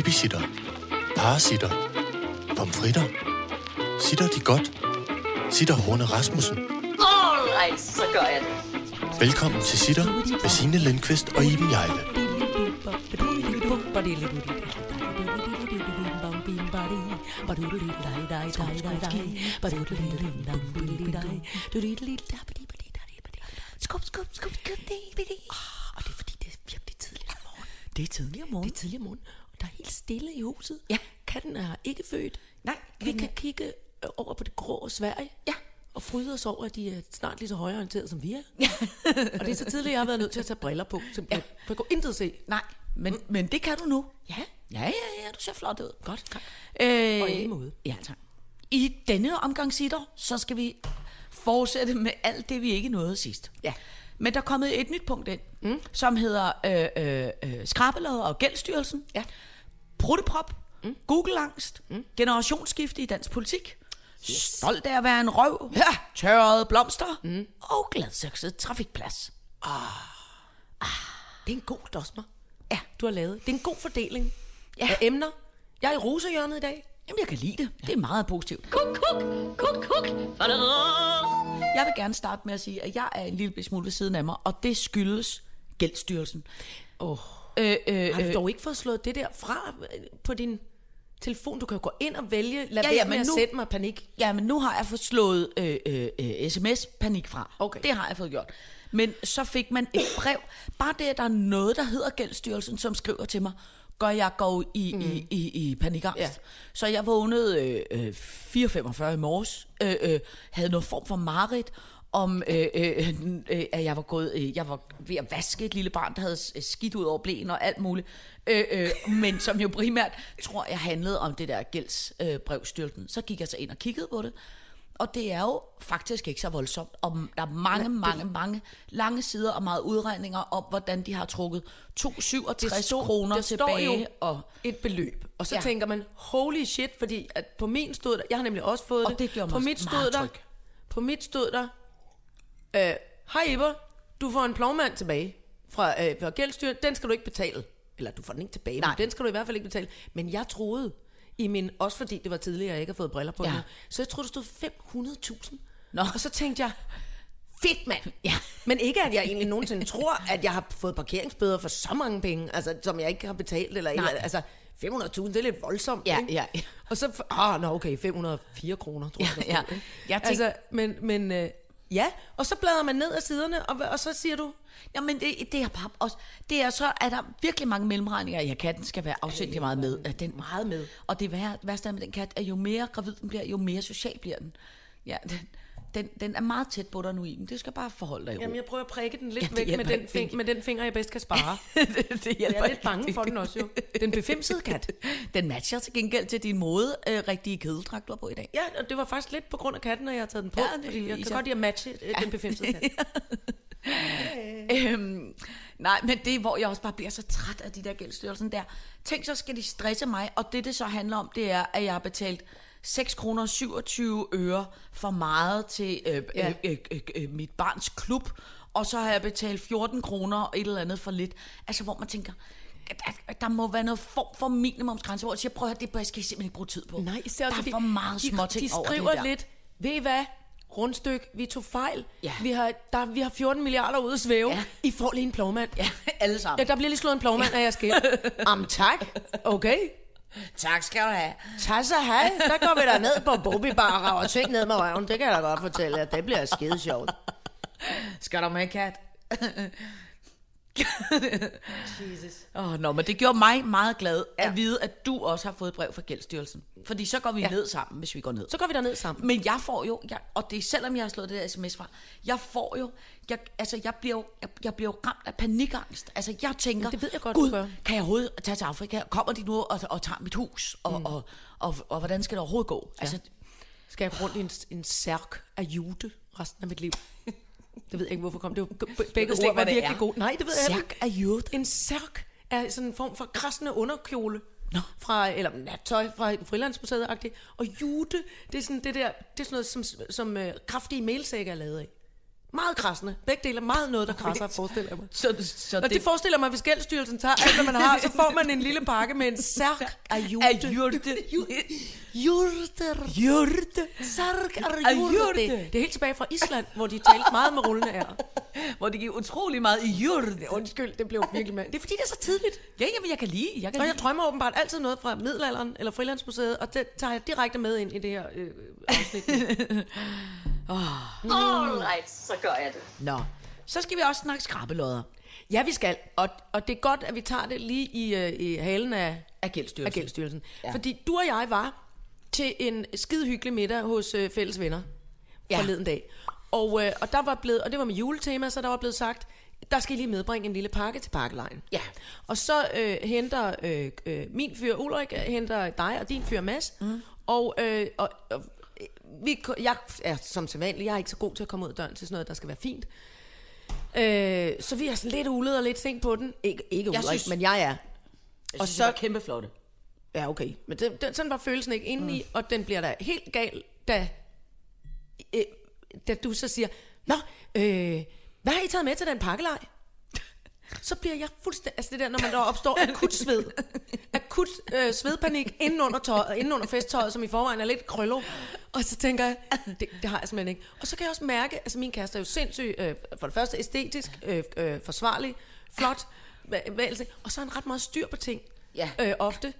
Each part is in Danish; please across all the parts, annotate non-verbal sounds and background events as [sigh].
Babysitter. Parasitter. Pomfritter. Sitter de godt? Sitter Horne Rasmussen. Alright, så gør jeg det. Velkommen til Sitter med Signe Lindqvist og Iben Jejle. Skub, skub, skub, skub, Ah, Og det er fordi, det er virkelig tidligt om morgenen. Det er tidligere morgen. Det er tidligere morgen, og der er helt stille i huset. Ja. Katten er ikke født. Nej, Vi kan er- kigge øh, over på det grå Sverige. Ja. Og fryde os over, at de er snart lige så højorienterede, som vi er. [laughs] og det er så tidligt, jeg har været nødt til at tage briller på. Simpelthen. Ja. For jeg kunne intet se. Nej, men, men det kan du nu. Ja. Ja, ja, ja, du ser flot ud. Godt. tak. Øh, Og i måde. Ja, tak. I denne omgang sitter, så skal vi fortsætte med alt det, vi ikke nåede sidst. Ja. Men der er kommet et nyt punkt ind, mm. som hedder øh, øh, øh, Skrabelod og Gældsstyrelsen, Ja. Prutteprop, mm. Google-angst, mm. generationsskifte i dansk politik, yes. stolt af at være en røv, ja. tørrede blomster mm. og gladsekset trafikplads. Det er en god dosmer, Ja, du har lavet. Det er en god fordeling Ja. af emner. Jeg er i rosehjørnet i dag. Jamen, jeg kan lide det. Det er meget positivt. Kuk, kuk, kuk, kuk. Jeg vil gerne starte med at sige, at jeg er en lille smule ved siden af mig, og det skyldes Gældsstyrelsen. Oh. Øh, øh, Har du øh, dog ikke fået slået det der fra øh, på din telefon? Du kan jo gå ind og vælge, lad Ja, ja, men nu- sætte mig panik. Ja, men nu har jeg fået slået øh, øh, øh, sms-panik fra. Okay. Det har jeg fået gjort. Men så fik man et brev. Bare det, at der er noget, der hedder Gældsstyrelsen, som skriver til mig, gør jeg går i, mm. i, i, i panikangst. Ja. Så jeg vågnede øh, 4.45 i morges, øh, øh, havde noget form for mareridt, om øh, øh, øh, at jeg var gået, øh, jeg var ved at vaske et lille barn, der havde s- skidt ud over blæen og alt muligt. Øh, øh, men som jo primært, tror jeg, handlede om det der gældsbrevstyrelsen. Øh, så gik jeg så ind og kiggede på det. Og det er jo faktisk ikke så voldsomt. Og der er mange, mange, mange lange sider og meget udregninger om, hvordan de har trukket 267 kroner der tilbage. står jo og, et beløb. Og så Ja. tænker man, holy shit, fordi at på min stod der, jeg har nemlig også fået Og det. det på mit stod der. På mit stod der, øh, hej Iber, du får en plovmand tilbage fra, øh, fra gældsstyren, den skal du ikke betale. Eller du får den ikke tilbage, Nej. men den skal du i hvert fald ikke betale. Men jeg troede, i min, også fordi det var tidligere, jeg ikke har fået briller på Ja. ja. nu, så jeg troede, der stod 500.000. Nå. Og så tænkte jeg, fedt mand. Ja. Men ikke, at jeg egentlig nogensinde tror, at jeg har fået parkeringsbøder for så mange penge, altså, som jeg ikke har betalt. Eller, eller altså, 500.000, det er lidt voldsomt. Ja, ikke? ja. Og så, ah, nå okay, 504 kroner, tror jeg. Ja, ja. Jeg tænkte- altså, men, men øh, ja, og så bladrer man ned ad siderne, og, og så siger du, Jamen, det, det er bare også, det er så, at der virkelig mange mellemregninger. Ja, katten skal være afsindelig meget med. Ja, Den, meget med. Og det værste er med den kat, at jo mere gravid den bliver, jo mere social bliver den. Ja, den, den, den er meget tæt på dig nu i den. Det skal bare forholde dig i ro. jamen jeg prøver at prikke den lidt Ja, væk med hjælper den, fing, med den finger, jeg bedst kan spare. [laughs] det, det Jeg er lidt bange for den også jo. Den befimsede kat. [laughs] Den matcher til gengæld til din mode øh, rigtige kedeldragt, du har på i dag. Ja, og det var faktisk lidt på grund af katten, at jeg har taget den på, Ja, det- fordi jeg kan godt lide at matche øh, den befimsede kat. [laughs] Øhm, nej, men det er, hvor jeg også bare bliver så træt af de der gældsstyrelsen der. Tænk, så skal de stresse mig, og det, det så handler om, det er, at jeg har betalt 6 kroner 27 øre for meget til øh, Ja. øh, øh, øh, øh, mit barns klub, og så har jeg betalt 14 kroner og et eller andet for lidt. Altså, hvor man tænker, der, der må være noget form for minimumsgrænse, hvor jeg siger, prøv at høre, det skal jeg simpelthen ikke bruge tid på. Nej, især der er fordi for meget de, småting de over skriver det der. lidt, ved I hvad, rundstyk, vi tog fejl. Ja. Vi, har, der, vi har 14 milliarder ude at svæve. Ja. Ja. I får lige en plovmand. Ja, alle sammen. Ja, der bliver lige slået en plovmand, når jeg sker. [laughs] Am tak. Okay. Tak skal du have. Tak så hej. Der går vi da ned på Bobby Bar og ting ned med røven. Det kan jeg da godt fortælle jer. Det bliver skide sjovt. Skal du med, kat? [laughs] Jesus. Åh, oh, nå, men det gjorde mig meget glad ja. at vide, at du også har fået et brev fra Gældsstyrelsen. Fordi så går vi ja. Ned sammen, hvis vi går ned. Så går vi derned sammen. Men jeg får jo, jeg, og det er selvom jeg har slået det der sms fra, jeg får jo, jeg, altså jeg bliver jo, jeg, jeg bliver jo ramt af panikangst. Altså jeg tænker, Men det ved jeg godt, Gud, du gør." kan jeg overhovedet tage til Afrika? Kommer de nu og, og tager mit hus? Og, mm. og, og, og, og, hvordan skal det overhovedet gå? Ja. Altså, Skal jeg rundt i en, en særk af jude resten af mit liv? Det ved jeg ikke, hvorfor kom det. Var, begge ord var virkelig er. gode. Nej, det ved jeg Særk ikke. af jude? En særk er sådan en form for krassende underkjole. Nå. Fra, eller nattøj fra frilandsmuseet-agtigt. Og jute, det er sådan, det der, det er sådan noget, som, som uh, kraftige melsække er lavet af. Meget krassende. Begge dele er meget noget, der krasser, [laughs] forestiller jeg mig. Så, så Og det, det forestiller mig, hvis Gældsstyrelsen tager alt, hvad man har, så får man en lille pakke med en [laughs] særk af jurde. er jurte. Jurter. Jurte. Særk af Af jurde. Det, er helt tilbage fra Island, hvor de talte meget med rullende er. Hvor det giver utrolig meget i jurte. Undskyld, det blev virkelig mand. Det er fordi, det er så tidligt. Ja, jamen, jeg kan lide. Jeg kan Og lide. jeg drømmer åbenbart altid noget fra middelalderen eller frilandsmuseet, og det tager jeg direkte med ind i det her øh, afsnit. [laughs] All right, så gør jeg det. Nå, så skal vi også snakke skrabelodder ja, vi skal. Og, og det er godt, at vi tager det lige i, øh, i halen af, af Gældsstyrelsen. af Gældsstyrelsen. Ja. Fordi du og jeg var til en skide hyggelig middag hos øh, Fælles Venner Ja. forleden dag. Og, øh, og, der var blevet, og det var med juletema, så der var blevet sagt, der skal I lige medbringe en lille pakke til pakkelejen. Ja. Og så øh, henter øh, øh, min fyr Ulrik, øh, henter dig og din fyr Mads. Mm. Og, øh, og, og vi, jeg er som sædvanligt, jeg er ikke så god til at komme ud af døren til sådan noget, der skal være fint. Øh, så vi er sådan lidt ulet og lidt sent på den. Ikke, ikke Ulrik, synes- men jeg er. Jeg Og synes, så- det var kæmpe flotte. Ja, okay. Men det, det, sådan var følelsen ikke indeni, mm. og den bliver da helt gal, da, øh, da du så siger, Nå, øh, hvad har I taget med til den pakkelej? Så bliver jeg fuldstændig... Altså det der, når man der opstår akut sved. Akut øh, svedpanik inden under, tøjet, inden under festtøjet, som i forvejen er lidt krøllo. Og så tænker jeg, det, det har jeg simpelthen ikke. Og så kan jeg også mærke, altså min kæreste er jo sindssygt, øh, for det første æstetisk, øh, øh, forsvarlig, flot, og så har han ret meget styr på ting. Ja. Øh, ofte.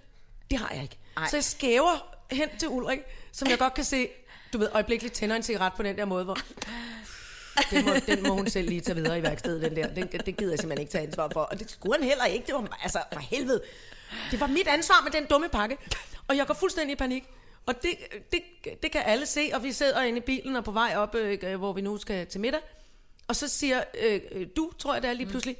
Det har jeg ikke. Ej. Så jeg skæver hen til Ulrik, som jeg godt kan se, du ved, øjeblikkeligt tænder en cigaret på den der måde, hvor... Den må, den må hun selv lige tage videre i værkstedet, den der. Den, det gider jeg simpelthen ikke tage ansvar for. Og det skulle han heller ikke. Det var, altså, for helvede. Det var mit ansvar med den dumme pakke. Og jeg går fuldstændig i panik. Og det, det, det kan alle se, og vi sidder inde i bilen og på vej op, øh, hvor vi nu skal til middag. Og så siger øh, øh, du, tror jeg det er lige pludselig,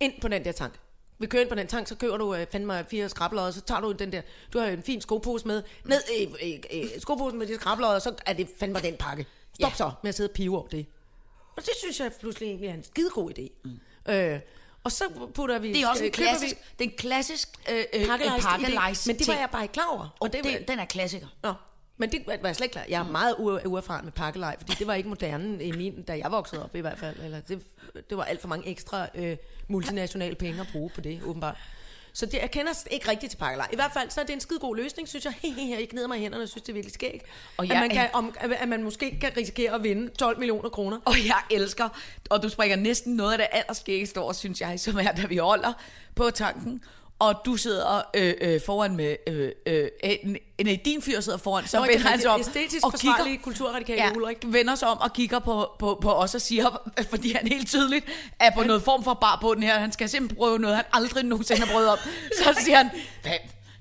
ind på den der tank. Vi kører ind på den tank, så køber du øh, fandme fire skrablodder, og så tager du den der, du har jo en fin skopose med, ned i øh, øh, skoposen med de skrablodder, og så er det fandme den pakke. Stop Ja. så med at sidde og pive over det. Og det synes jeg pludselig egentlig er en skidegod idé. Mm. Øh, og så putter vi... Det er også en øh, klassisk, det er en klassisk øh, øh, pakkelejs pakkelejs Men det var jeg bare ikke klar over. Og det, det, den er klassiker. Nå, men det var jeg slet ikke klar. Jeg er meget u- uerfaren med pakkelej, fordi det var ikke moderne i min, da jeg voksede op i hvert fald. Eller det, det var alt for mange ekstra øh, multinationale penge at bruge på det, åbenbart. Så det, jeg kender ikke rigtigt til pakkelej. I hvert fald så er det en skide god løsning, synes jeg. [laughs] jeg gnider mig i hænderne og synes, det er virkelig skægt. Og jeg at, man kan, om, at man måske kan risikere at vinde 12 millioner kroner. Og jeg elsker, og du springer næsten noget af det allerskæggeste over, synes jeg, som er, da vi holder på tanken, og du sidder øh, øh, foran med, øh, øh, en, en, din fyr sidder foran, så Nå, vender er han sig om og forsvarlige kulturradikale ja, Ulrik. vender sig om og kigger på, på, på os og siger, [laughs] fordi han helt tydeligt er på noget form for bar på den her, han skal simpelthen prøve noget, han aldrig nogensinde har prøvet om, så siger han, hvad,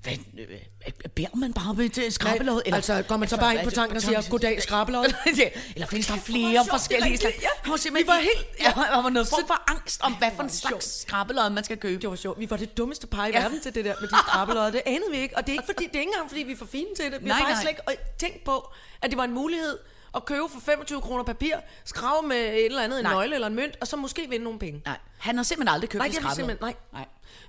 hvad, øh, beder man bare med til skrabelod? Nej, altså, går man så bare ind på tanken og siger, "Goddag, skrabelod"? [laughs] Eller findes der flere forskellige slags? Han var simpelthen Vi var helt... Ja, [laughs] der var noget form for angst om, hvad for en slags sjovt. skrabelod, man skal købe. Det var sjovt. Vi var det dummeste par i verden til det der med de skrabelodder. Det anede vi ikke. Og det er ikke, [laughs] fordi, det er ikke engang, fordi vi er for fine til det. Vi har faktisk slet ikke tænkt på, at det var en mulighed at købe for 25 kroner papir, skrave med et eller andet, en Nej. nøgle eller en mønt, og så måske vinde nogle penge. Nej, han har simpelthen aldrig købt Nej, en det simpelthen, nej. nej.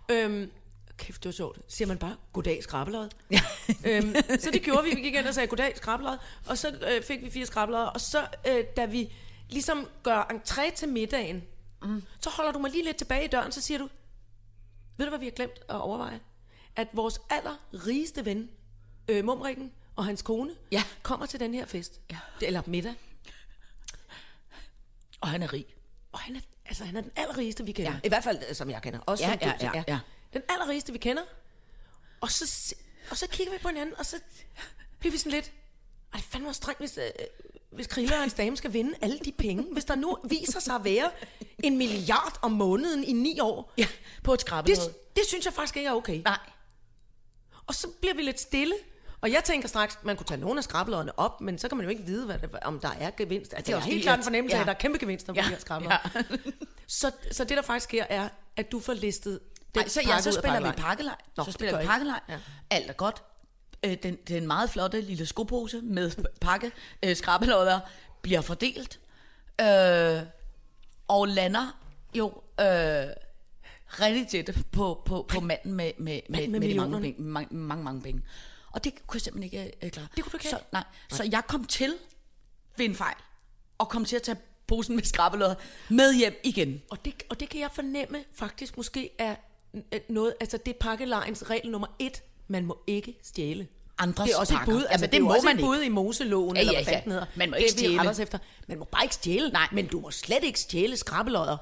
Øhm, kæft, det var sjovt. Siger man bare, goddag skrabelod. [laughs] øhm, så det gjorde vi. Vi gik ind og sagde, goddag skrabelod. Og så øh, fik vi fire skrabelodder. Og så, øh, da vi ligesom gør entré til middagen, mm. så holder du mig lige lidt tilbage i døren, så siger du, ved du, hvad vi har glemt at overveje? At vores allerrigeste ven, øh, Mumrikken og hans kone, Ja. kommer til den her fest. Ja. Eller middag. Og han er rig. Og han er, altså, han er den allerrigeste, vi kender. Ja. Ja. I hvert fald, øh, som jeg kender. Også Ja, ja, ja, ja. Den allerrigeste, vi kender. Og så, og så kigger vi på hinanden, og så bliver vi sådan lidt... Ej, det er fandme strengt, hvis, øh, hvis Kriller og hans dame skal vinde alle de penge. Hvis der nu viser sig at være en milliard om måneden i ni år. Ja, på et Det, skrabelod. det synes jeg faktisk ikke er okay. Nej. Og så bliver vi lidt stille. Og jeg tænker straks, man kunne tage nogle af skrabloderne op, men så kan man jo ikke vide, hvad det, om der er gevinst. Altså, det er helt klart en fornemmelse af, Ja. at der er kæmpe gevinster på Ja, de her skrablodder. ja. [laughs] Så, så det, der faktisk sker, er, at du får listet Nej, så, ja, så spiller vi pakkelej. Nå, så spiller vi pakkelej. Ja. Alt er godt. Øh, Den, den meget flotte lille skopose med pakke øh, skrabelodder bliver fordelt. Øh, og lander jo øh, rigtig tæt på, på, på manden med, med, med, med med, de mange, penge, mange, mange, mange penge. Og det kunne jeg simpelthen ikke øh, klare. Det kunne du ikke så, have? nej. så jeg kom til ved en fejl, og kom til at tage posen med skrabelodder med hjem igen. Og det, og det kan jeg fornemme faktisk måske er noget, altså det er pakkelejens regel nummer et, man må ikke stjæle. Andres det er også pakker. et bud, altså Jamen, det, er må også man et ikke. bud i Moseloven, Ja, eller ja, hvad ja. fanden hedder. Man må Det, ikke vi stjæle. Efter. Man må bare ikke stjæle, Nej. men du må slet ikke stjæle skrabelodder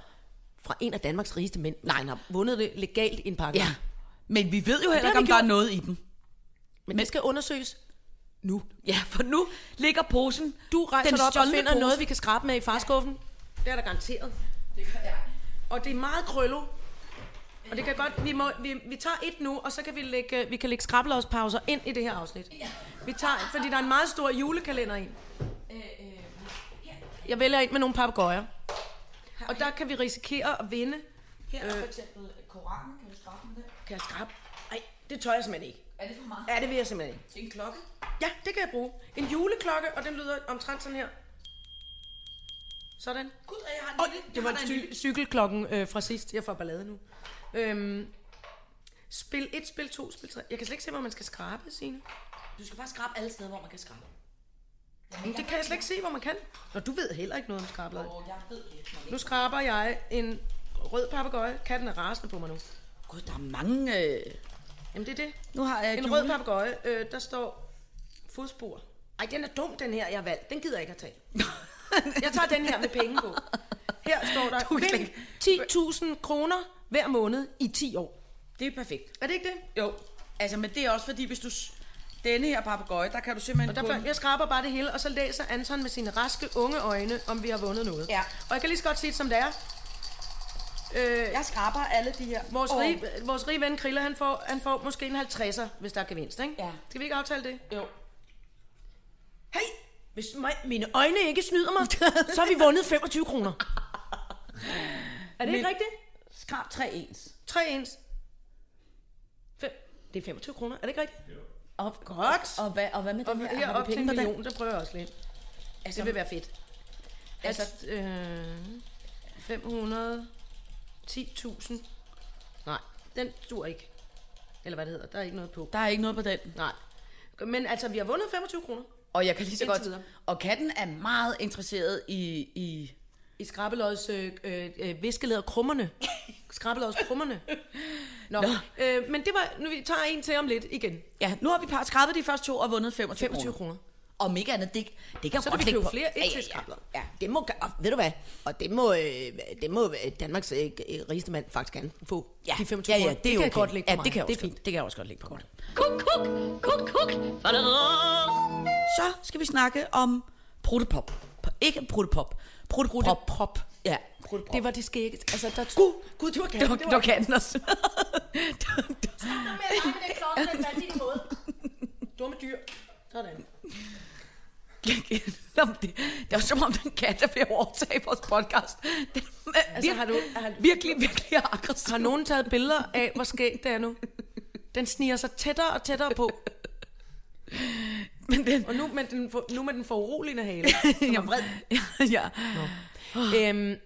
fra en af Danmarks rigeste mænd, Nej. han har vundet det legalt i en pakke. Ja. Men vi ved jo det heller ikke, om der er noget i dem. Men det skal undersøges nu. Ja, for nu ligger posen. Du rejser op og finder pose. noget, vi kan skrabe med i farskuffen. Det er der garanteret. Det kan jeg. Og det er meget krøllo. Og det kan godt, vi, må, vi, vi tager et nu, og så kan vi lægge, vi kan lægge skrabelodspauser ind i det her afsnit. Vi tager, fordi der er en meget stor julekalender i. Jeg vælger ind med nogle papegøjer. Og der kan vi risikere at vinde. Her er for eksempel Koranen. Kan du skrabe den der? Kan jeg skrabe? Nej, det tør jeg simpelthen ikke. Er det for meget? Ja, det vil jeg simpelthen ikke. Det er en klokke. Ja, det kan jeg bruge. En juleklokke, og den lyder omtrent sådan her. Sådan. Gud, jeg har en lille... det jeg var cy- cykelklokken øh, fra sidst. Jeg får ballade nu. Øhm, spil 1, spil 2, spil 3. Jeg kan slet ikke se, hvor man skal skrabe, Signe. Du skal bare skrabe alle steder, hvor man kan skrabe. Men det kan jeg slet ikke se, hvor man kan. Nå, du ved heller ikke noget om skrabelod. Og jeg ved det. Nu skraber jeg en rød papegøje. Katten er rasende på mig nu. Gud, der er mange... Øh... Jamen, det er det. Nu har jeg En jule- rød papegøje. Øh, der står fodspor. Ej, den er dum, den her, jeg har valgt. Den gider jeg ikke at tage. [laughs] Jeg tager den her med penge på. Her står der, Du kan vind 10.000 kroner hver måned i 10 år. Det er perfekt. Er det ikke det? Jo. Altså, men det er også fordi, hvis du... s- Denne her papegøje, der kan du simpelthen Og derfor, kun... jeg skraber bare det hele, og så læser Anton med sine raske unge øjne, om vi har vundet noget. Ja. Og jeg kan lige så godt sige det, som det er. Øh, Jeg skraber alle de her. vores, Åh. rige, vores rige ven Krille, han får, han får måske en 50'er, hvis der er gevinst, ikke? Ja. Skal vi ikke aftale det? Jo. Hey, hvis mig, mine øjne ikke snyder mig, så har vi vundet 25 kroner. Er det ikke Men- rigtigt? Skrab tre ens. 3 ens. Fem. Det er 25 kroner, er det ikke rigtigt? Og, Godt. Og hvad, og hvad med Og den her? her op til en million, der prøver jeg også lidt. Altså, det vil være fedt. Altså, øh, 500, 10.000. Nej, den dur ikke. Eller hvad det hedder, der er ikke noget på. Der er ikke noget på den. Nej. Men altså, vi har vundet 25 kroner Og jeg kan lige så godt... Og katten er meget interesseret i... i i skrabelåds øh, øh, øh, viskelæder krummerne. [laughs] Skrabelåds krummerne. Nå, Nå. Øh, men det var, nu vi tager en til om lidt igen. ja, nu har vi par skrabet de første to og vundet 25, 25 kroner. kroner. Om ikke andet, det, det kan Så godt købe på. flere Ja, et ja, til ja. skrabler. Ja. Det må, og ved du hvad? Og det må, øh, det må øh, Danmarks øh, rigeste mand faktisk gerne få. Ja, de 25 ja, ja, det, er kan okay. godt lægge på ja, mig. det kan det også er godt. Det kan jeg også godt lægge på mig. Kuk, kuk, kuk, kuk. Så skal vi snakke om pruttepop. Ikke pruttepop. Pruttepop. Prop. Ja. Det var det skægge. Altså, der... Gud, Gud, det var det var, det var katten også. Dumme dyr. Sådan. [laughs] Nå, det, det er jo som om den kat, der vil overtage vores podcast. Den Altså, har du, har, virkelig, virkelig aggressiv. har nogen taget billeder af, hvor skægt det er nu? Den sniger sig tættere og tættere på. [laughs] Men den, Og nu med den, for, nu med den foruroligende hale. [laughs] Som er vred. [laughs] ja. øhm,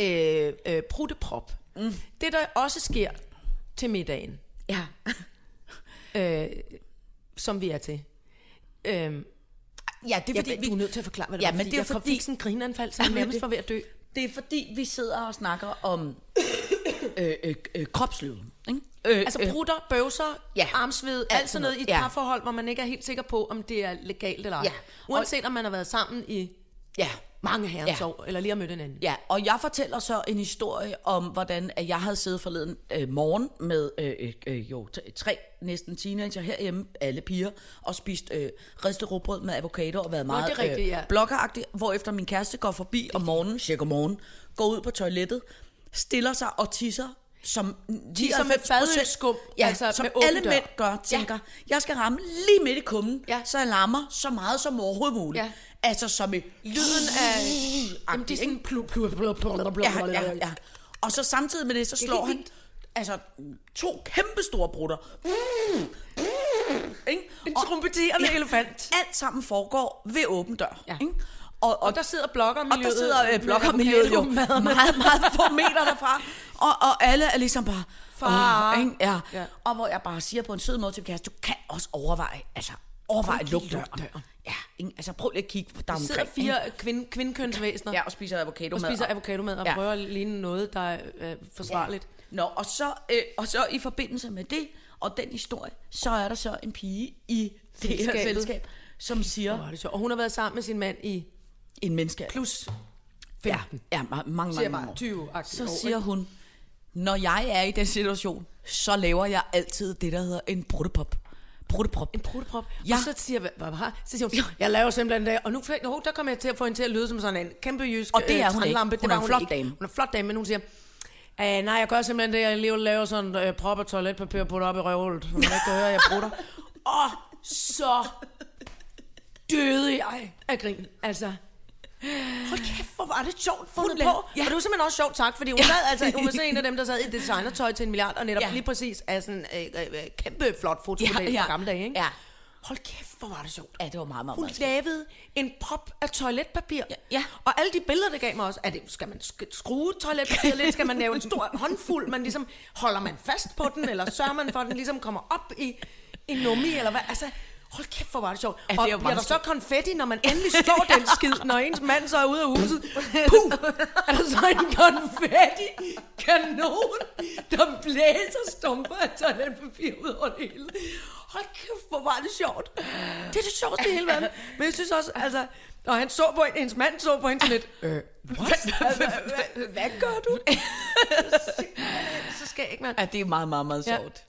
øh, øh, prutteprop. Mm. Det, der også sker til middagen, ja. [laughs] øh, som vi er til. Øh, Ja, det er fordi, jeg, vi, du er nødt til at forklare, hvad det Ja, var, men det er jeg fordi- fik sådan en grinanfald, så jeg nærmest det- var ved at dø. det er fordi, vi sidder og snakker om [coughs] øh, øh, øh, kropslyde. Ikke? Øh, Altså prutter, bøvser, Ja. armsved, Alt sådan noget i et ja. parforhold, hvor man ikke er helt sikker på, om det er legalt eller ej. Ja. Uanset om man har været sammen i ja. mange herrens Ja. år, eller lige har mødt hinanden. Ja, og jeg fortæller så en historie om, hvordan at jeg havde siddet forleden øh, morgen med øh, øh, øh, jo, tre næsten teenager herhjemme, alle piger, og spist øh, ristet råbrød med avocado og været meget det er rigtigt, ja. blokkeragtig, hvorefter min kæreste går forbi om morgenen, cirka morgen, går ud på toilettet, stiller sig og tisser som Tisser med 99%, fadølsskum, ja, altså som med alle dør. mænd gør, tænker, jeg skal ramme lige midt i kummen, Ja. så jeg lammer så meget som overhovedet muligt. Ja. Altså som et Lyden af... Jamen, det er sådan... Plu, plu, plu, plu, plu, Ja, ja, ja. Og så samtidig med det, så slår helt han altså to kæmpe store brutter. Ikke? En Og trompeterende elefant. alt sammen foregår ved åben dør. Ja. Ikke? Og, Og der sidder bloggermiljøet. og der sidder øh, med blokkermiljøet jo meget, meget få meter derfra. Og, og alle er ligesom bare... Far. Ikke? Ja. Ja. Og hvor jeg bare siger på en sød måde til min kæreste, du kan også overveje, altså overvej at lukke døren. Ja, ikke? altså prøv lige at kigge der Der sidder omkring. fire kvind, kvindkønsvæsener Ja, og spiser avocado og spiser avocado med og Ja. prøver at ligne noget, der er øh, forsvarligt. Nå, og så, øh, og så i forbindelse med det, og den historie, så er der så en pige i det her selskab, som siger, er det. Og hun har været sammen med sin mand i en menneske, plus ja, 15. ja, ma- mange, mange, Siger mange år. 20 Så siger hun, når jeg er i den situation, så laver jeg altid det, der hedder en bruttepop. Brutteprop. En prutteprop. Ja. Ja. Og så siger, jeg, hvad, hvad, så siger hun, jeg laver simpelthen det. Og nu oh, der kom jeg til at få hende til at lyde som sådan en kæmpe jysk Og det er hun ikke. Hun Det er en flot ikke. dame. Hun er en flot dame, men hun siger, "Ah, nej, jeg gør simpelthen det, jeg lige laver sådan øh, prop og toiletpapir og putter op i røvhullet. Hun kan ikke høre, jeg brutter. [laughs] Og så døde jeg af grin. Altså, Hold kæft, hvor var det sjovt fundet på. ja. Ja. Og det var simpelthen også sjovt sagt, fordi hun, sad, altså, hun var så en af dem, der sad i [laughs] designertøj til en milliard, og netop Ja. ja. lige præcis er sådan øh, øh, øh, kæmpe flot fotomodel Ja, ja, ja. fra gamle dage. Ikke? Ja. Hold kæft, hvor var det sjovt. Ja, det var meget, meget, Hun meget lavede en prop af toiletpapir. Ja, ja. Og alle de billeder, det gav mig også, er det, skal man sk- skrue toiletpapir lidt? Skal man lave en stor håndfuld? Man ligesom, holder man fast på den, eller sørger man for, at den ligesom kommer op i en nummi, eller hvad? Altså, hold kæft, hvor var det sjovt. Ja, det er og bliver der så konfetti, når man endelig slår den skid, når ens mand så er ude af huset? [laughs] Puh! Er der så en konfetti kanon, der blæser stumper af toiletpapir ud over det hele? Hold kæft, hvor var det sjovt. Det er det sjoveste i hele verden. Men jeg synes også, altså, når han så på hende, hendes mand så på hende sådan lidt, øh, hvad, hvad gør du? [laughs] så skal jeg ikke, mand. Ja, det er meget, meget, meget sjovt.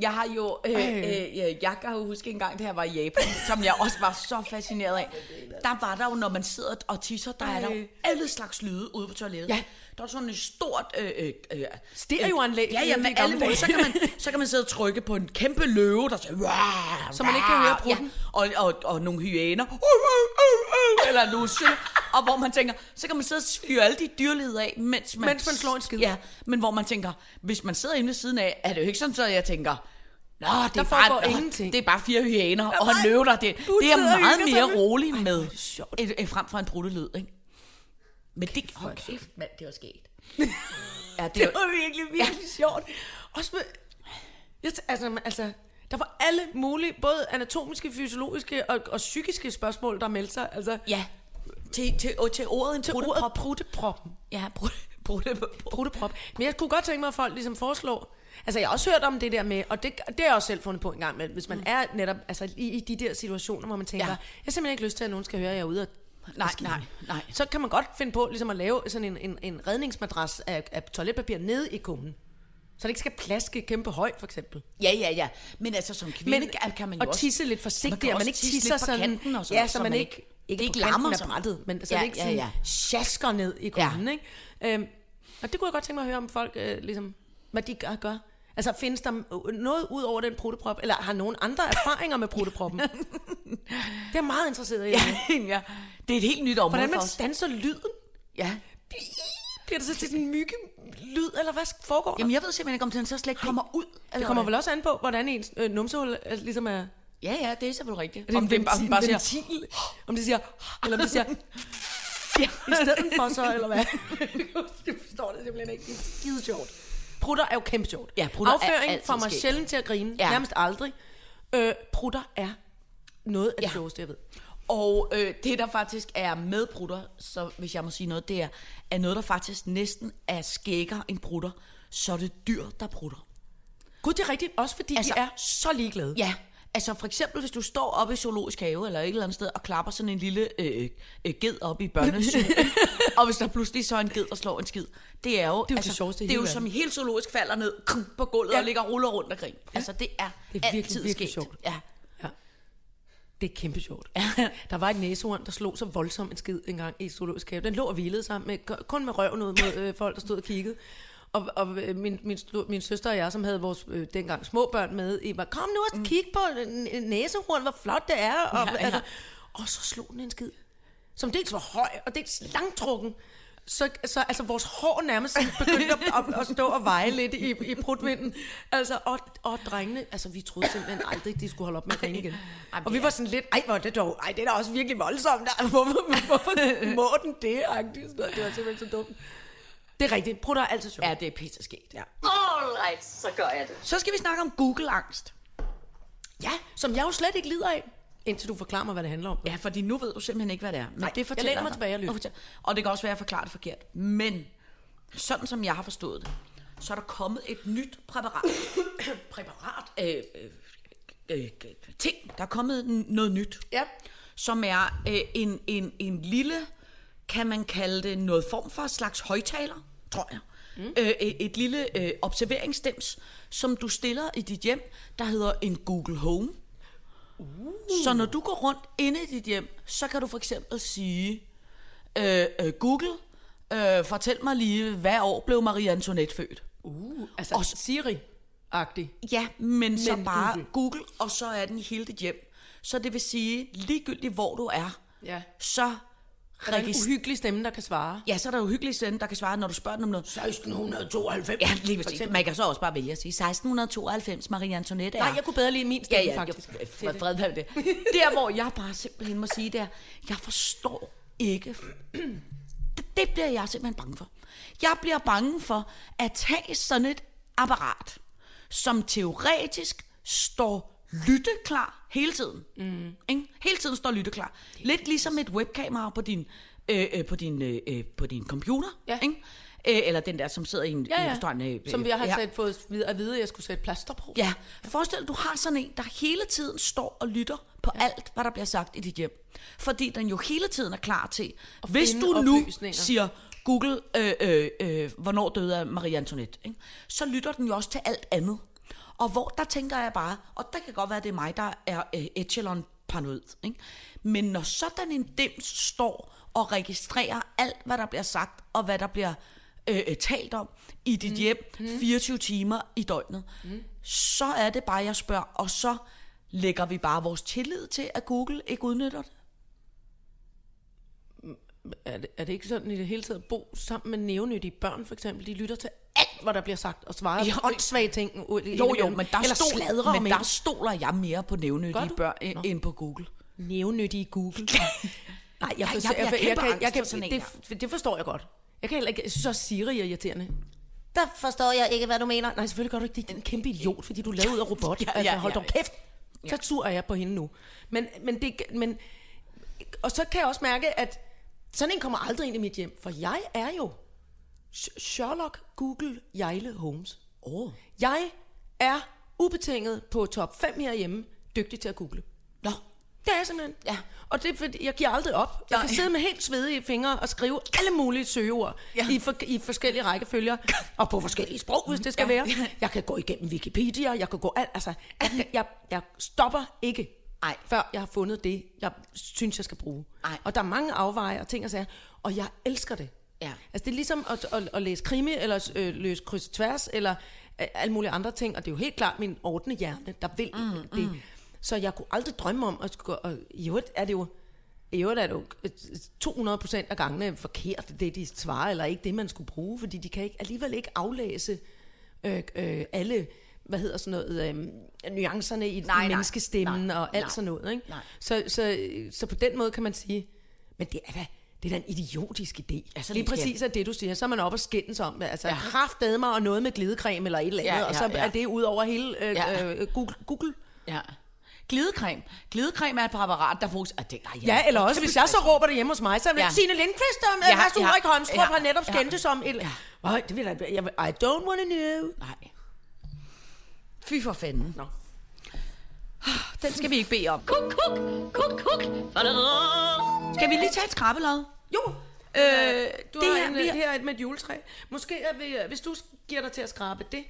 Jeg har jo, øh, øh, jeg kan jo huske en gang, da jeg var i Japan, som jeg også var så fascineret af. Der var der jo, når man sidder og tisser, der er der jo Ej. alle slags lyde ude på toilettet. Ja. Der er sådan et stort... Øh, øh, øh, Stereoanlæg, Ja, ja, som med alle mulige. Så kan, man, så kan man sidde og trykke på en kæmpe løve, der siger... "Wah, Så man ikke kan høre wah." prutten. Ja, og, og, og nogle hyæner. "Uh, uh, uh, uh," Eller sø. Og hvor man tænker, så kan man sidde og fyre alle de dyrlyd af, mens man, Mens man slår en skid. Ja, men hvor man tænker, hvis man sidder inde ved siden af, er det jo ikke sådan, så jeg tænker, Nå, det er, Der bare, foregår nå, ingenting. det er bare fire hyæner og en løve der. Det, det er meget mere sig med- er frem for en bruttelyd, ikke? Men det, hold kæft, mand, det var sket. [laughs] ja, det, Det var, virkelig, virkelig ja. sjovt. Også med, jeg, altså, altså, der var alle mulige, både anatomiske, fysiologiske og, og psykiske spørgsmål, der meldte sig. Altså, ja, til, til, og til ordet til brutteprop. ordet prutteproppen. Ja, brutte, [laughs] brutte, Prutteprop. Men jeg kunne godt tænke mig, at folk ligesom foreslår, altså jeg har også hørt om det der med, og det, det har jeg også selv fundet på en gang med, hvis man mm. er netop altså, i, i de der situationer, hvor man tænker, ja. jeg har simpelthen ikke lyst til, at nogen skal høre, at jeg er ude og Nej, skide." nej, nej. Så kan man godt finde på ligesom at lave sådan en, en, en redningsmadras af, af toiletpapir nede i kummen. Så det ikke skal plaske kæmpe højt, for eksempel. Ja, ja, ja. Men altså som kvinde Men, kan, man jo og også... tisse lidt Man forsigtigt, kan at man ikke tisse tisser sådan, kanten og sådan ja, noget, så, man ikke, ikke, ikke på kanten lammer sig. brættet, men så Ja, det ikke ja, sådan ja. sjasker ned i kummen, ikke? Øhm, og det kunne jeg godt tænke mig at høre om folk, øh, ligesom, hvad de gør. gør. Altså, findes der noget ud over den prutteprop, eller har nogen andre erfaringer med prutteproppen? [laughs] det er meget interesseret i. Ja, [laughs] Ja. Det er et helt nyt område Hvordan man stanser lyden? Ja. Bliver det så til sådan en mygge lyd, eller hvad foregår der? Jamen, jeg ved simpelthen ikke, om den så slet ikke kommer ud. det kommer vel også an på, hvordan ens øh, numsehul øh, ligesom er... Ja, ja, det er selvfølgelig rigtigt. Er det om det bare, bare siger, ventil? Om det siger... Eller om det siger... [laughs] Ja, i stedet for så, eller hvad? jeg forstår det simpelthen ikke. Det er skide sjovt. Prutter er jo kæmpe sjovt. Ja, prutter er Afføring altid får mig skægt. sjældent til at grine. Ja. Nærmest aldrig. Øh, prutter er noget af det Ja. sjoveste, jeg ved. Og øh, det, der faktisk er med brutter, så hvis jeg må sige noget, det er, er noget, der faktisk næsten er skækker en brutter, så er det dyr, der brutter. Gud, det er rigtigt. Også fordi Altså- de er så ligeglade. Ja, altså for eksempel, hvis du står oppe i zoologisk have eller et eller andet sted og klapper sådan en lille øh, øh, ged op i børnesyg, [laughs] og hvis der pludselig så er en ged, der slår en skid, det er jo, det altså, sjoveste i det er jo som helt zoologisk falder ned krum, på gulvet ja. Ja. og ligger og ruller rundt og grin. Ja. Altså det er, Det er virkelig, altid virkelig sket. sjovt. Ja. Ja. Det er kæmpe sjovt. [laughs] Der var et næsehorn, der slog så voldsomt en skid engang i zoologisk have. Den lå og hvilede sig, med, kun med røven ud mod [laughs] øh, folk, der stod og kiggede. Og, og øh, min, min, min søster og jeg, som havde vores øh, dengang små børn med, I var, kom nu og kig på en en næsehorn, hvor flot det er. Og, Ja, ja. Altså, og så slog den en skid, som dels var høj, og dels langtrukken. Så, så altså, vores hår nærmest begyndte at, at, at, stå og veje lidt i, i prutvinden. Altså, og, og drengene, altså vi troede simpelthen aldrig, de skulle holde op med at grine igen. Ej, Og vi var sådan lidt, ej, hvor er det dog, ej, det er da også virkelig voldsomt. Altså, Hvorfor, hvorfor må den det? agtigt? Det var simpelthen så dumt. Det er rigtigt. Prutter er altid sjovt. ja, det er pisse sket. Ja. All right, så gør jeg det. Så skal vi snakke om Google-angst. ja, som jeg jo slet ikke lider af. Indtil du forklarer mig, hvad det handler om. Ja, fordi nu ved du simpelthen ikke, hvad det er. Men Nej, det jeg fortæller læner mig tilbage og lytter. Og det kan også være, at jeg forklarer det forkert. Men sådan som jeg har forstået det, så er der kommet et nyt præparat. [coughs] præparat? Øh, øh, øh, øh, ting. Der er kommet noget nyt. Ja. Som er øh, en, en, en lille, kan man kalde det, noget form for slags højtaler, tror jeg. Mm. Øh, et et lille øh, observeringsstems, som du stiller i dit hjem, der hedder en Google Home. Så når du går rundt inde i dit hjem, så kan du for eksempel sige, øh, øh, Google, øh, fortæl mig lige, hvad år blev Marie Antoinette født? Uh, altså Og så- Siri-agtig. Ja, men, så Men bare Google. Google. Google, og så er den i hele dit hjem. Så det vil sige, ligegyldigt hvor du er, Ja. så Der er en uhyggelig stemme, der kan svare. Ja, så er der jo hyggelige stemme, der kan svare, når du spørger dem om noget. 1692. Ja, lige præcis. Man kan så også bare vælge at sige 1692, Marie Antoinette er. Nej, jeg kunne bedre lide min stemme, ja, ja, faktisk. Jeg, det. fred med det. [laughs] Der, hvor jeg bare simpelthen må sige, det er, jeg forstår ikke. [clears throat] Det, det bliver jeg simpelthen bange for. Jeg bliver bange for at tage sådan et apparat, som teoretisk står lytteklar hele tiden. Mm. Ikke? Hele tiden står lytteklar. Lidt ligesom et webkamera på din, øh, øh, på din, øh, øh, på din computer. Ja. Ikke? Øh, eller den der, som sidder i en, Ja, i en ja. restaurant. Øh, Som vi har ja. sat, fået at vide, at jeg skulle sætte plaster på. Ja, forestil dig, du har sådan en, der hele tiden står og lytter på ja. alt, hvad der bliver sagt i dit hjem. Fordi den jo hele tiden er klar til, hvis finde du nu siger, Google, øh, øh, øh, hvornår døde Marie Antoinette, ikke? så lytter den jo også til alt andet. Og hvor der tænker jeg bare, og der kan godt være, at det er mig, der er øh, echelon paranoid, ikke? men når sådan en dims står og registrerer alt, hvad der bliver sagt, og hvad der bliver øh, øh, talt om i dit mm. hjem 24 timer i døgnet, mm. så er det bare, jeg spørger, og så lægger vi bare vores tillid til, at Google ikke udnytter det. Er det, er det ikke sådan i det hele taget at bo sammen med nævnyttige børn, for eksempel? De lytter til alt, hvad der bliver sagt, og svarer Ja, på åndssvage ting. ud- Jo, jo, men der, Eller stol, men en. der stoler jeg mere på nævnyttige børn end, end på Google. nævnyttige Google. Nej, jeg, jeg forstår, bliver jeg, jeg, kæmpe kan, jeg kan, det, det forstår jeg godt. Jeg kan heller ikke, jeg synes også Siri er irriterende. Der forstår jeg ikke, hvad du mener. Nej, selvfølgelig gør du ikke det. Det er en kæmpe idiot, fordi du er lavet ud af robot. Ja, ja, altså, ja, hold ja, dog kæft. Så sur er jeg på hende nu. Men, men, det, men, og så kan jeg også mærke, at sådan en kommer aldrig ind i mit hjem. For jeg er jo Sh- Sherlock Google Jejle Holmes. Oh. Jeg er ubetinget på top 5 herhjemme dygtig til at google. Nå, Det er jeg simpelthen. Ja. Og det er fordi, jeg giver aldrig op. Jeg Nej. kan sidde med helt svedige fingre og skrive alle mulige søgeord Ja. i, for, i forskellige rækkefølger. Og på forskellige sprog, hvis det skal Ja. være. Jeg kan gå igennem Wikipedia, jeg kan gå alt. Altså, jeg, jeg, jeg stopper ikke, Ej. før jeg har fundet det, jeg synes, jeg skal bruge. Ej. Og der er mange afveje og ting og sager. Og jeg elsker det. Ja. Altså, det er ligesom at, at, at læse krimi, eller øh, løse kryds tværs, eller øh, alle mulige andre ting. Og det er jo helt klart min ordne hjerne, der vil mm, det. Mm. Så jeg kunne aldrig drømme om at skulle... Og i øvrigt er det jo... I øvrigt er det jo øh, 200 procent af gangene forkert, det de svarer, eller ikke det, man skulle bruge, fordi de kan ikke, alligevel ikke aflæse øh, øh, alle, hvad hedder sådan noget, øh, nuancerne i, Nej, nej, nej. menneskestemmen Nej, og alt nej. sådan noget. Ikke? Nej. Så, så, så på den måde kan man sige, men det er da, det er da en idiotisk idé. Ja, så Lige skal- præcis er det, du siger. Så er man oppe og skændes om det. Altså, Ja. ja. kraftedeme mig og noget med glidecreme eller et eller andet, Ja, ja, og så ja, ja. er det ud over hele øh, Ja. ja. øh, Google. Google. ja. Glidecreme. Glidecreme er et præparat, der bruges... Ah, det, ej, Ja, eller også, hvis jeg så råber det hjemme hos mig, så er det Ja. ja. Signe Lindqvist og Ja, ja, Mads ja, Ulrik Holmstrup ja, har netop ja. skændtes om et... Ja. det vil jeg, jeg, I don't want to know. Nej. Fy for fanden. Nå. Den skal vi ikke bede om. Kuk, kuk, kuk, kuk. Skal vi lige tage et skrabbelod? Jo, Øh, du det har her, en, vi vi har- her er et med et juletræ. Måske er vi, hvis du giver dig til at skrabe det,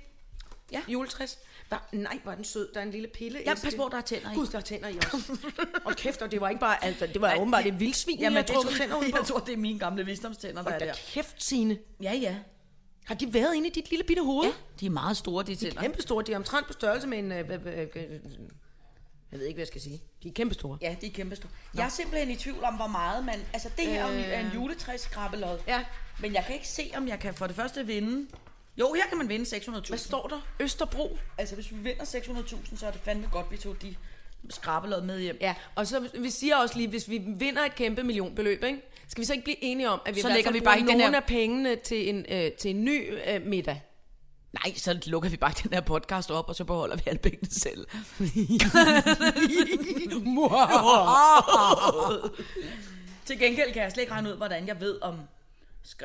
Ja. juletræs. Der, nej, hvor er den sød. Der er en lille pille. Ja, pas på, der er tænder i. Gud, der er tænder i også. og [laughs] kæft, og det var ikke bare, altså, det var ja, åbenbart et vildsvin, Jamen, jeg det trukket tror, tænder ud [laughs] på. jeg tror, det er mine gamle visdomstænder, der er Hold der. kæft, Signe. Ja, ja. Har de været inde i dit lille bitte hoved? Ja, de er meget store, de tænder. Kæmpe store. De er omtrent på størrelse med en... Øh, øh, øh, øh, jeg ved ikke, hvad jeg skal sige. De er kæmpe store. Ja, de er kæmpe store. Jeg er simpelthen i tvivl om, hvor meget man... Altså, det her øh... er en juletræskrabbelod. Ja. Men jeg kan ikke se, om jeg kan for det første vinde... Jo, her kan man vinde 600.000. Hvad står der? Østerbro. Altså, hvis vi vinder 600.000, så er det fandme godt, vi tog de skrabbelod med hjem. Ja, og så vi siger også lige, hvis vi vinder et kæmpe millionbeløb, ikke? Skal vi så ikke blive enige om, at vi Så i hvert lægger fald vi bare bruger nogle her- af pengene til en, øh, til en ny øh, middag? Nej, så lukker vi bare den her podcast op, og så beholder vi alle pengene selv. [laughs] [laughs] Til gengæld kan jeg slet ikke regne ud, hvordan jeg ved om...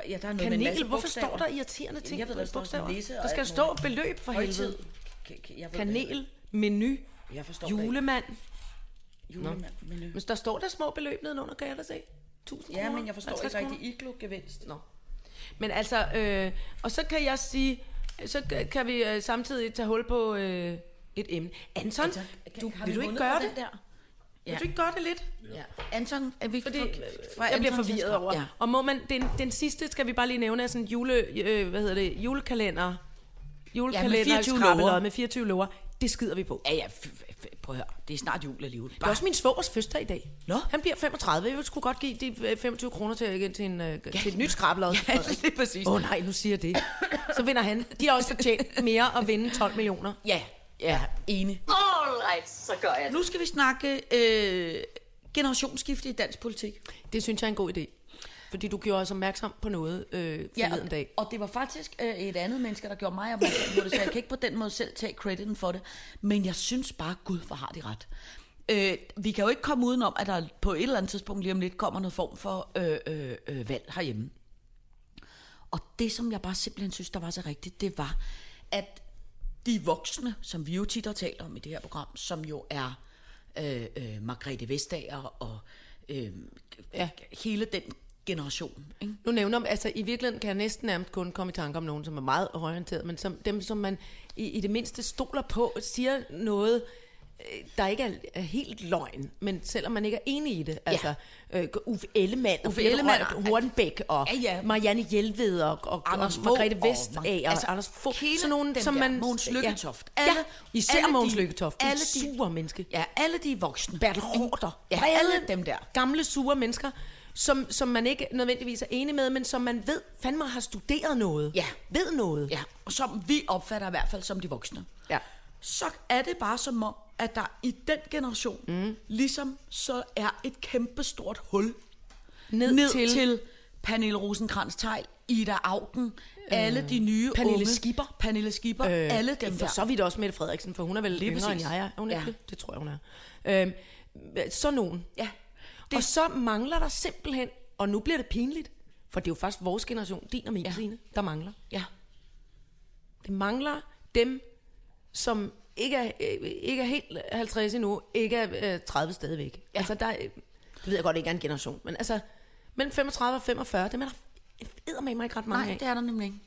Ja, der er noget med en masse Kanel, hvorfor bogstaver. står der irriterende ting Jeg ved, på der står bogstaver? Der skal stå beløb for helvede. Kanel, menu, Jeg forstår julemand. Julemand, menu. Men der står der små beløb nedenunder, kan jeg da se? 1000 Ja, men jeg forstår 50 ikke rigtig iglo-gevinst. Nå. Men altså, øh, og så kan jeg sige, så kan- kan vi øh, samtidig tage hul på øh, et emne. Anton, Altså, du, har vil vi du ikke gøre det? Der? Vil du ikke gøre det lidt? Ja. Anton, er vi Fordi fra, jeg bliver forvirret over. Ja. Ja. Og må man, den, den sidste skal vi bare lige nævne er sådan jule, øh, hvad hedder det, julekalender. Julekalender 24 skrabelod lover. med 24 lover. Det skider vi på. Ja, ja, prøv at høre. Det er snart jul alligevel. Det er også min svogers fødselsdag i dag. Nå. Han bliver 35. Jeg sgu godt give de øh, 25 kroner til, til, en, øh, til et nyt skrabelod. [laughs] Ja, lige præcis. Åh oh, nej, nu siger jeg det. Så vinder han. De har også fortjent mere at vinde 12 millioner. Ja, ja, enig. All right, så gør jeg det. Nu skal vi snakke øh, generationsskifte i dansk politik. Det synes jeg er en god idé. Fordi du gjorde os opmærksom på noget øh, forleden og, dag. og det var faktisk øh, et andet menneske, der gjorde mig opmærksom på det, så jeg kan ikke på den måde selv tage crediten for det. Men jeg synes bare, Gud, hvor har de ret. Øh, vi kan jo ikke komme udenom, at der på et eller andet tidspunkt lige om lidt kommer noget form for øh, øh, øh, valg herhjemme. Og det, som jeg bare simpelthen synes, der var så rigtigt, det var, at de voksne, som vi jo tit har talt om i det her program, som jo er øh, øh, Margrethe Vestager og øh, ja. hele den generation. Ikke? Nu nævner man, altså i virkeligheden kan jeg næsten nærmest kun komme i tanke om nogen, som er meget orienteret, men som, dem, som man i, i det mindste stoler på, siger noget, øh, der ikke er, er helt løgn, men selvom man ikke er enig i det. Altså, øh, Uffe Ellemann, Uffe Ellemann og- Hornbæk og Ja, ja. Marianne Hjelved og, og, Anders Margrethe Vestager og altså, Anders Fogh. Sådan nogle, som der, man... Mogens Lykketoft. Ja, Alle- ja, især alle de- Lykketoft. alle Alle de- sure menneske. Ja, alle de voksne. Bertel Hårder. Ja, alle dem der. Gamle, sure mennesker, som, som man ikke nødvendigvis er enig med, men som man ved, fandme har studeret noget. Ja. Ved noget. Ja, og som vi opfatter i hvert fald som de voksne. Ja. Så er det bare som om, at der i den generation, mm. ligesom så er et kæmpestort hul Ned, ned til, til, Pernille rosenkrantz teil Ida Augen, øh, alle de nye Pernille unge. Skipper. Pernille Skipper, øh, alle dem for der. så vidt også Mette Frederiksen, for hun er vel Lige yngre præcis. end jeg er. Er hun ikke Ja. det? Det tror jeg, hun er. Øhm, så nogen. Ja, Det... Og så mangler der simpelthen, og nu bliver det pinligt, for det er jo faktisk vores generation, din og min, Ja. Signe, der mangler. ja. Det mangler dem, som ikke er, øh, ikke er helt 50 endnu, ikke er øh, 30 stadigvæk. Ja. Altså, der, er- det ved jeg godt ikke er en generation, men altså, mellem 35 og 45, dem er der med mig ikke ret mange Nej, af. det er der nemlig ikke.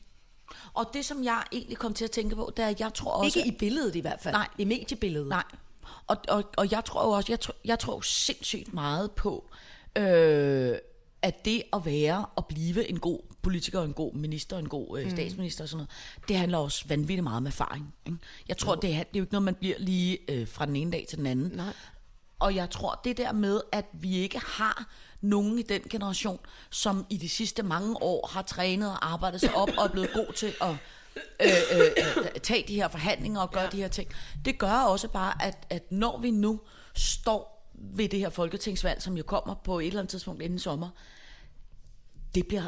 Og det, som jeg egentlig kom til at tænke på, det er, at jeg tror også... Ikke i billedet i hvert fald. Nej. I mediebilledet. Nej. Og, og, og jeg tror jo også, jeg tror, jeg tror sindssygt meget på, øh, at det at være og blive en god politiker, en god minister, en god øh, statsminister og sådan noget, det handler også vanvittigt meget om erfaring. Ikke? Jeg tror, det er, det er jo ikke noget, man bliver lige øh, fra den ene dag til den anden. Nej. Og jeg tror, det der med, at vi ikke har nogen i den generation, som i de sidste mange år har trænet og arbejdet sig op og er blevet god til at øh, øh, øh, tage de her forhandlinger og gøre ja. de her ting. Det gør også bare, at, at når vi nu står ved det her folketingsvalg, som jo kommer på et eller andet tidspunkt inden sommer, det bliver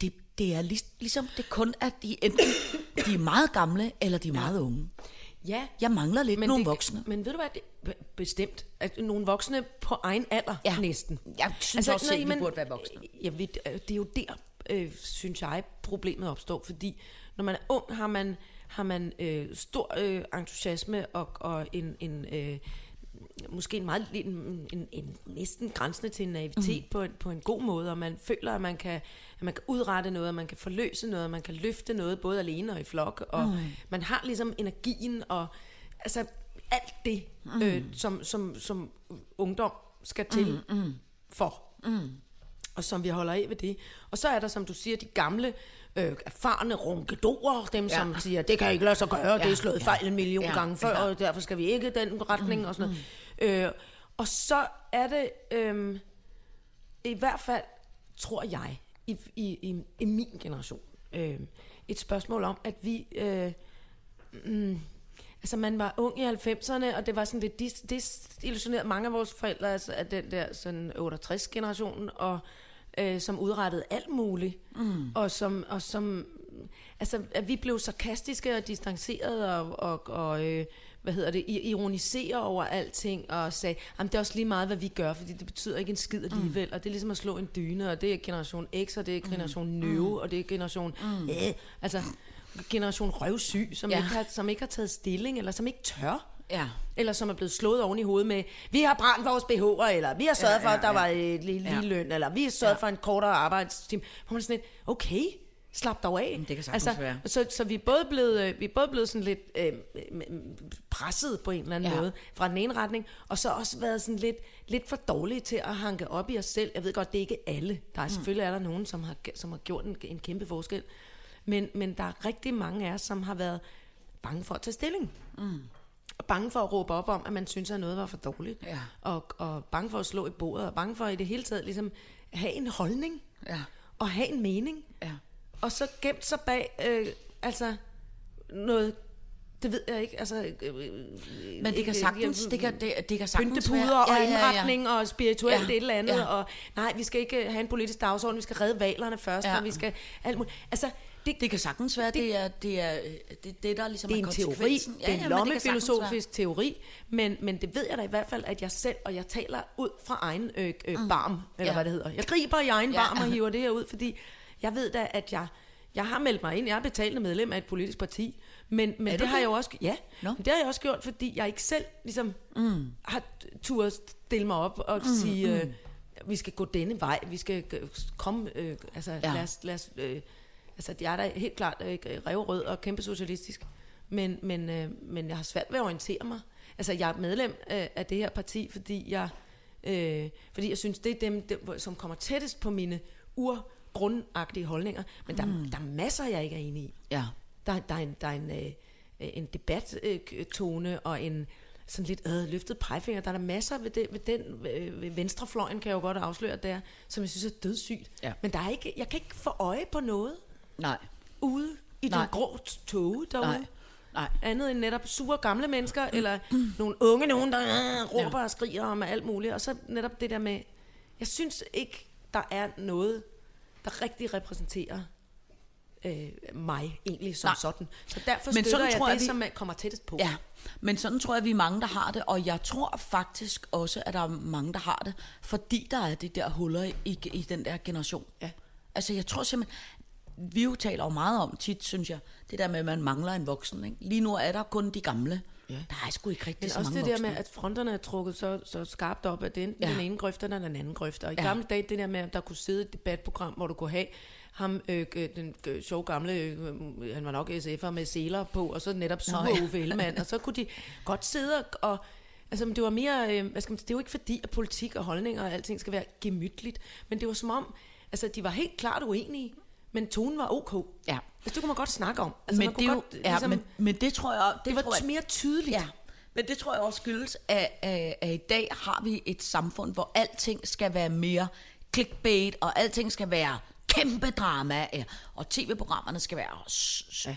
det, det er lig, ligesom det kun er de enten de er meget gamle eller de er meget unge. Ja, Jeg mangler lidt men nogle det, voksne. Men ved du hvad, det, be- bestemt. At nogle voksne på egen alder Ja. næsten. Jeg synes altså, også selv, vi burde være voksne. Jeg ved, øh, det er jo der, øh, synes jeg, problemet opstår. Fordi når man er ung, har man, har man øh, stor øh, entusiasme og, og en... en øh, måske en meget en, en, en næsten grænsende til en naivitet mm. på, en, på en god måde, og man føler, at man kan, at man kan udrette noget, at man kan forløse noget, at man kan løfte noget, både alene og i flok, og mm. man har ligesom energien og altså alt det, mm. øh, som, som, som ungdom skal til mm. Mm. for. Mm. Og som vi holder af ved det. Og så er der, som du siger, de gamle, øh, erfarne runkedorer, dem ja. som siger, det kan ikke lade sig gøre, ja. det er slået ja. fejl en million Ja. gange før, Ja. og derfor skal vi ikke den retning, mm. og sådan noget. Øh, og så er det, øh, i hvert fald, tror jeg, i, i, i, i min generation, øh, et spørgsmål om, at vi... Øh, mm, Altså, man var ung i 90'erne, og det var sådan lidt dis- desillusioneret. Mange af vores forældre altså, er den der sådan 68-generation, og øh, som udrettede alt muligt. Mm. Og som, og som altså, at vi blev sarkastiske og distancerede og, og, og øh, hvad hedder det, ironiserer over alting og sagde, jamen det er også lige meget, hvad vi gør, fordi det betyder ikke en skid alligevel, mm. og det er ligesom at slå en dyne, og det er generation X, og det er generation mm. Nøve, og det er generation, mm. øh, altså generation røvsyg, som, ja. ikke har, som ikke har taget stilling, eller som ikke tør. Ja. Eller som er blevet slået oven i hovedet med, vi har brændt vores BH'er, eller vi har sørget Ja, for, at der ja. var et lige, lige Ja. løn, eller vi har sørget Ja. for en kortere arbejdstime. Hvor man sådan lidt, okay, slap dog af. Jamen, det kan sagtens være. Så, så vi er både blevet, øh, vi er både blevet sådan lidt øh, presset på en eller anden ja. måde fra den ene retning, og så også været sådan lidt, lidt for dårlige til at hanke op i os selv. Jeg ved godt, det er ikke alle. Der er Mm. selvfølgelig er der nogen, som har, som har gjort en, en kæmpe forskel. Men, men der er rigtig mange af os, som har været bange for at tage stilling. Mm. Bange for at råbe op om, at man synes, at noget var for dårligt. Ja. Og, og bange for at slå i bordet, og bange for i det hele taget ligesom have en holdning. Ja. Og have en mening. Ja. Og så gemt sig bag, øh, altså, noget, det ved jeg ikke, altså... Øh, Men det kan sagtens, det kan, det, det kan sagtens pyntepuder være. og indretning og spirituelt Ja, et eller andet, ja. og nej, vi skal ikke have en politisk dagsorden, vi skal redde valerne først, Ja. og vi skal alt muligt. Altså, det, Det kan sagtens være, det, det er det, er, det, det der ligesom det er en teori, konsekvensen. det er en det lommefilosofisk teori, men, men det ved jeg da i hvert fald, at jeg selv, og jeg taler ud fra egen øh, øh, barm, eller Ja. ja. hvad det hedder. Jeg griber i egen Ja. ja. barm og hiver det her ud, fordi jeg ved da, at jeg, jeg har meldt mig ind, jeg er betalende medlem af et politisk parti, men, men det du har det? jeg jo også, ja, men det har jeg også gjort, fordi jeg ikke selv ligesom mm. har turde stille mig op og mm, sige, øh, vi skal gå denne vej, vi skal øh, komme, øh, altså Ja. ja. lad os, lad os øh, altså jeg er da helt klart øh, revrød og kæmpe socialistisk, men, men, øh, men jeg har svært ved at orientere mig. Altså jeg er medlem øh, af det her parti, fordi jeg, øh, fordi jeg synes, det er dem, dem, som kommer tættest på mine urgrundagtige holdninger, men der, mm. der er masser, jeg ikke er enig i. Ja. Der, der er en, der er en, øh, en debattone og en sådan lidt øh, løftet pegefinger. Der er der masser ved, det, ved den øh, venstrefløjen, kan jeg jo godt afsløre, der, som jeg synes er dødssygt. Ja. Men der er ikke, jeg kan ikke få øje på noget Nej. ude i Nej. den grå tåge derude. Nej. Nej. Andet end netop sure gamle mennesker, eller nogle unge nogen, der øh, råber ja. og skriger om alt muligt. Og så netop det der med, jeg synes ikke, der er noget, der rigtig repræsenterer øh, mig egentlig som Nej. Sådan. Så derfor Men Men sådan støtter jeg tror jeg, det, vi- som kommer tættest på. Ja, men sådan tror jeg, vi er mange, der har det, og jeg tror faktisk også, at der er mange, der har det, fordi der er de der huller i, i den der generation. Ja. Altså jeg tror simpelthen, vi jo taler jo meget om tit, synes jeg, det der med, at man mangler en voksen. Ikke? Lige nu er der kun de gamle. Ja. Der er sgu ikke rigtig Men så også mange det der voksne. med, at fronterne er trukket så, så skarpt op, at det er enten Ja. den ene grøft eller den anden grøft. Og i Ja. gamle dage, det der med, at der kunne sidde et debatprogram, hvor du kunne have ham, øh, den øh, sjove gamle, øh, han var nok SF'er med seler på, og så netop super Nå, ja. Uffe Ellemann, og så kunne de godt sidde og, altså det var mere, øh, hvad skal man det er jo ikke fordi, at politik og holdninger og alting skal være gemytligt, men det var som om, altså de var helt klart uenige, men tonen var ok. Ja. Altså det kunne man godt snakke om. Altså, men, man det, kunne jo, godt, ja, ligesom, men, men det tror jeg... Det, det var tror jeg, mere tydeligt. Ja, men det tror jeg også skyldes, at, at, at i dag har vi et samfund, hvor alting skal være mere clickbait, og alting skal være kæmpe drama, ja, og tv-programmerne skal være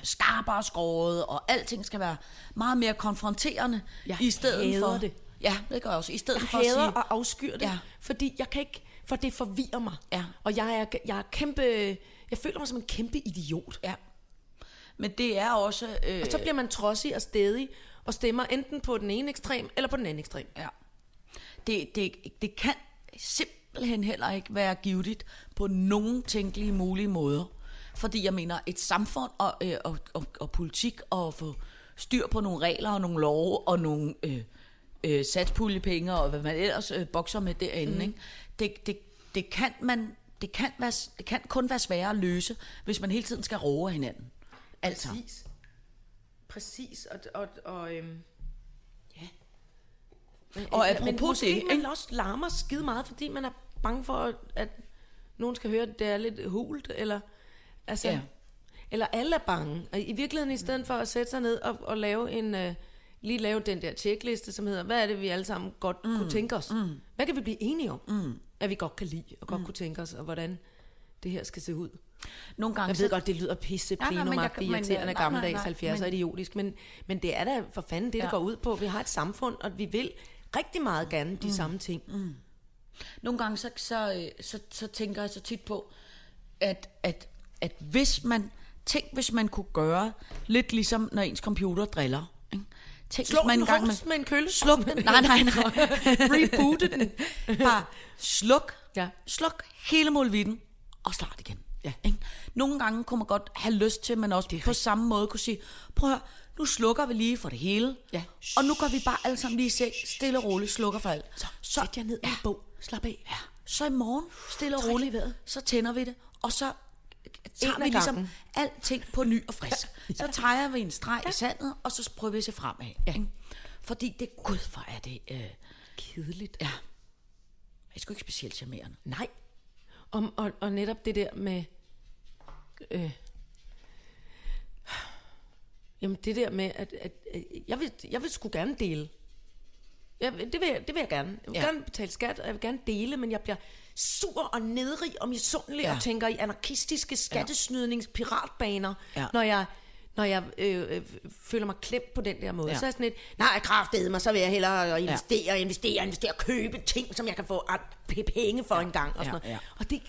skarpere skåret, og alting skal være meget mere konfronterende, Jeg i stedet for... det. Ja, det gør jeg også. I stedet Jeg for at sige... og afskyr det, ja. fordi jeg kan ikke, for det forvirrer mig. Ja. Og jeg er, jeg er kæmpe, jeg føler mig som en kæmpe idiot. Ja. Men det er også... Øh, Og så bliver man trodsig og stedig, og stemmer enten på den ene ekstrem, eller på den anden ekstrem. Ja. Det, det, det kan simpelthen heller ikke være givetigt på nogen tænkelige mulige måder. Fordi jeg mener, et samfund og, øh, og, og, og politik og få styr på nogle regler og nogle love og nogle øh, øh, satspuljepenge og hvad man ellers øh, bokser med derinde, mm. ikke? Det, det, det, kan man, det, kan være, det kan kun være sværere at løse, hvis man hele tiden skal roe hinanden. Altså. Præcis. Præcis. Og, og, og øhm, ja. Men, Og apropos men måske det, man ikke? også larmer skide meget, fordi man er bange for, at nogen skal høre, at det er lidt hult, eller, altså, ja. eller alle er bange. Og I virkeligheden, i stedet for at sætte sig ned og, og lave en, øh, lige lave den der tjekliste, som hedder, hvad er det, vi alle sammen godt mm. kunne tænke os? Mm. Hvad kan vi blive enige om, mm. At vi godt kan lide, og godt mm. kunne tænke os, og hvordan det her skal se ud? Nogle gange Jeg så- ved godt, det lyder pisse Ja, irriterende, øh, nej, gammeldags, nej, nej, 70'er men- idiotisk, men, men det er da for fanden det, det Ja. går ud på. Vi har et samfund, og vi vil rigtig meget gerne de mm. samme ting. Mm. Nogle gange så, så, øh, så, så tænker jeg så tit på, at, at, at hvis man tænk hvis man kunne gøre lidt ligesom, når ens computer driller. Tænk, Slå man den engang hårdt med en kølle. Sluk den. [laughs] Nej, nej, nej. [laughs] Reboote den. Bare sluk. Ja. Sluk hele målvitten og start igen. Ja. Ikke? Nogle gange kunne man godt have lyst til, men også på samme måde kunne sige, prøv at høre, nu slukker vi lige for det hele. Ja. Og nu går vi bare alle sammen lige i seng, stille og roligt, slukker for alt. Så sæt jer ned i en bog. Slap af. Ja. Så i morgen, stille og roligt, så tænder vi det, og så tager vi ligesom alting på ny og frisk. Så træder vi en streg i sandet, og så prøver vi at se fremad. Ja. Ikke? Fordi det, gud, hvor er det... Øh, Kedeligt. ja. Det er sgu ikke specielt charmerende. Nej. Og, og, og netop det der med... Øh, jamen det der med, at, at, at jeg, vil, jeg vil sgu gerne dele. Jeg, det, vil jeg, det vil jeg gerne. Jeg vil Ja. ja. gerne betale skat, og jeg vil gerne dele, men jeg bliver sur og nedrig og misundelig Ja. ja. og tænker i anarkistiske skattesnydnings piratbaner, Ja. når jeg når jeg øh, øh, føler mig klemt på den der måde. Ja. Ja. Så er jeg sådan lidt, nej, kraftedeme mig, så vil jeg hellere investere, ja. investere, investere, købe ting, som jeg kan få penge for ja. en gang. Og, sådan Ja, noget. ja. og det,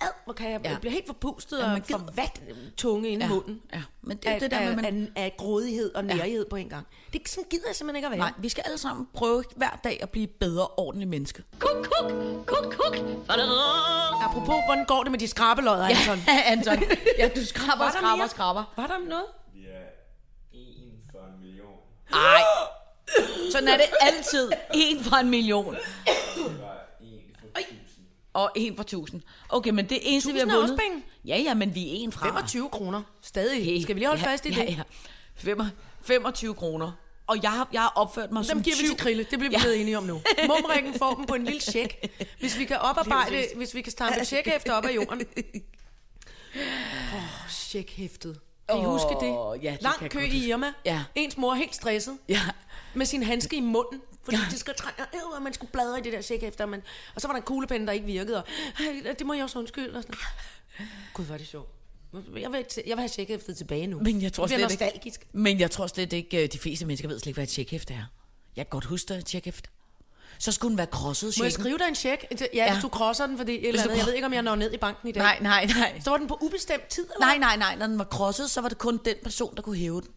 ad, hvor kan jeg, Ja. jeg bliver helt forpustet Ja, ja, man og for gider- vat tunge inde i Ja, munden. ja. Men det er af, det der med, af, man- af, af grådighed og nærighed på en gang. Det, sådan gider jeg simpelthen ikke at være. Nej, vi skal alle sammen prøve hver dag at blive bedre ordentlige mennesker. Kuk, kuk, kuk, kuk. Apropos, hvordan går det med de skrabelodder, Anton? [laughs] Anton. Ja, du skraber, skraber, mere? skraber. Var der noget? Vi er en for en million. Ej. Sådan er det altid. En fra en million. Det var en for tusind. Og en for tusind. Okay, men det eneste, vi har vundet... også penge. Ja, ja, men vi er en fra. 25 kroner. Stadig. Skal vi lige holde ja, fast i ja, det? Ja, Fem- 25 kroner. Og jeg har, jeg har opført mig som Dem giver vi til Krille. Det bliver vi Ja. blevet enige om nu. Mumringen får dem på en lille check. Hvis vi kan [laughs] oparbejde, hvis vi kan stampe et checkhæfte op af jorden. Åh, oh, checkhæftet. Kan I huske det? ja, det Lang kø i. Irma. Ja. Ens mor helt stresset. Ja. Med sin handske i munden. Fordi de skal øh, og man skulle bladre i det der checkhæfte. Og, man, og så var der en kuglepen, der ikke virkede. Og, "Ej, det må jeg også undskylde. Og sådan. Gud, hvor er det sjovt. Jeg vil, jeg vil have checkhæftet tilbage nu. Men jeg tror det slet ikke- nostalgisk. Men jeg tror slet ikke, øh, de fleste mennesker ved slet ikke, hvad et tjekhæfte er. Jeg kan godt huske det, et tjekhæfte. Så skulle den være krosset, Må jeg skrive dig en check? Ja, Ja. du krosser den, fordi et eller andet. Jeg ved ikke, om jeg når ned i banken i dag. Nej, nej, nej. Så var den på ubestemt tid, eller Nej, nej, nej. Når den var krosset, så var det kun den person, der kunne hæve den.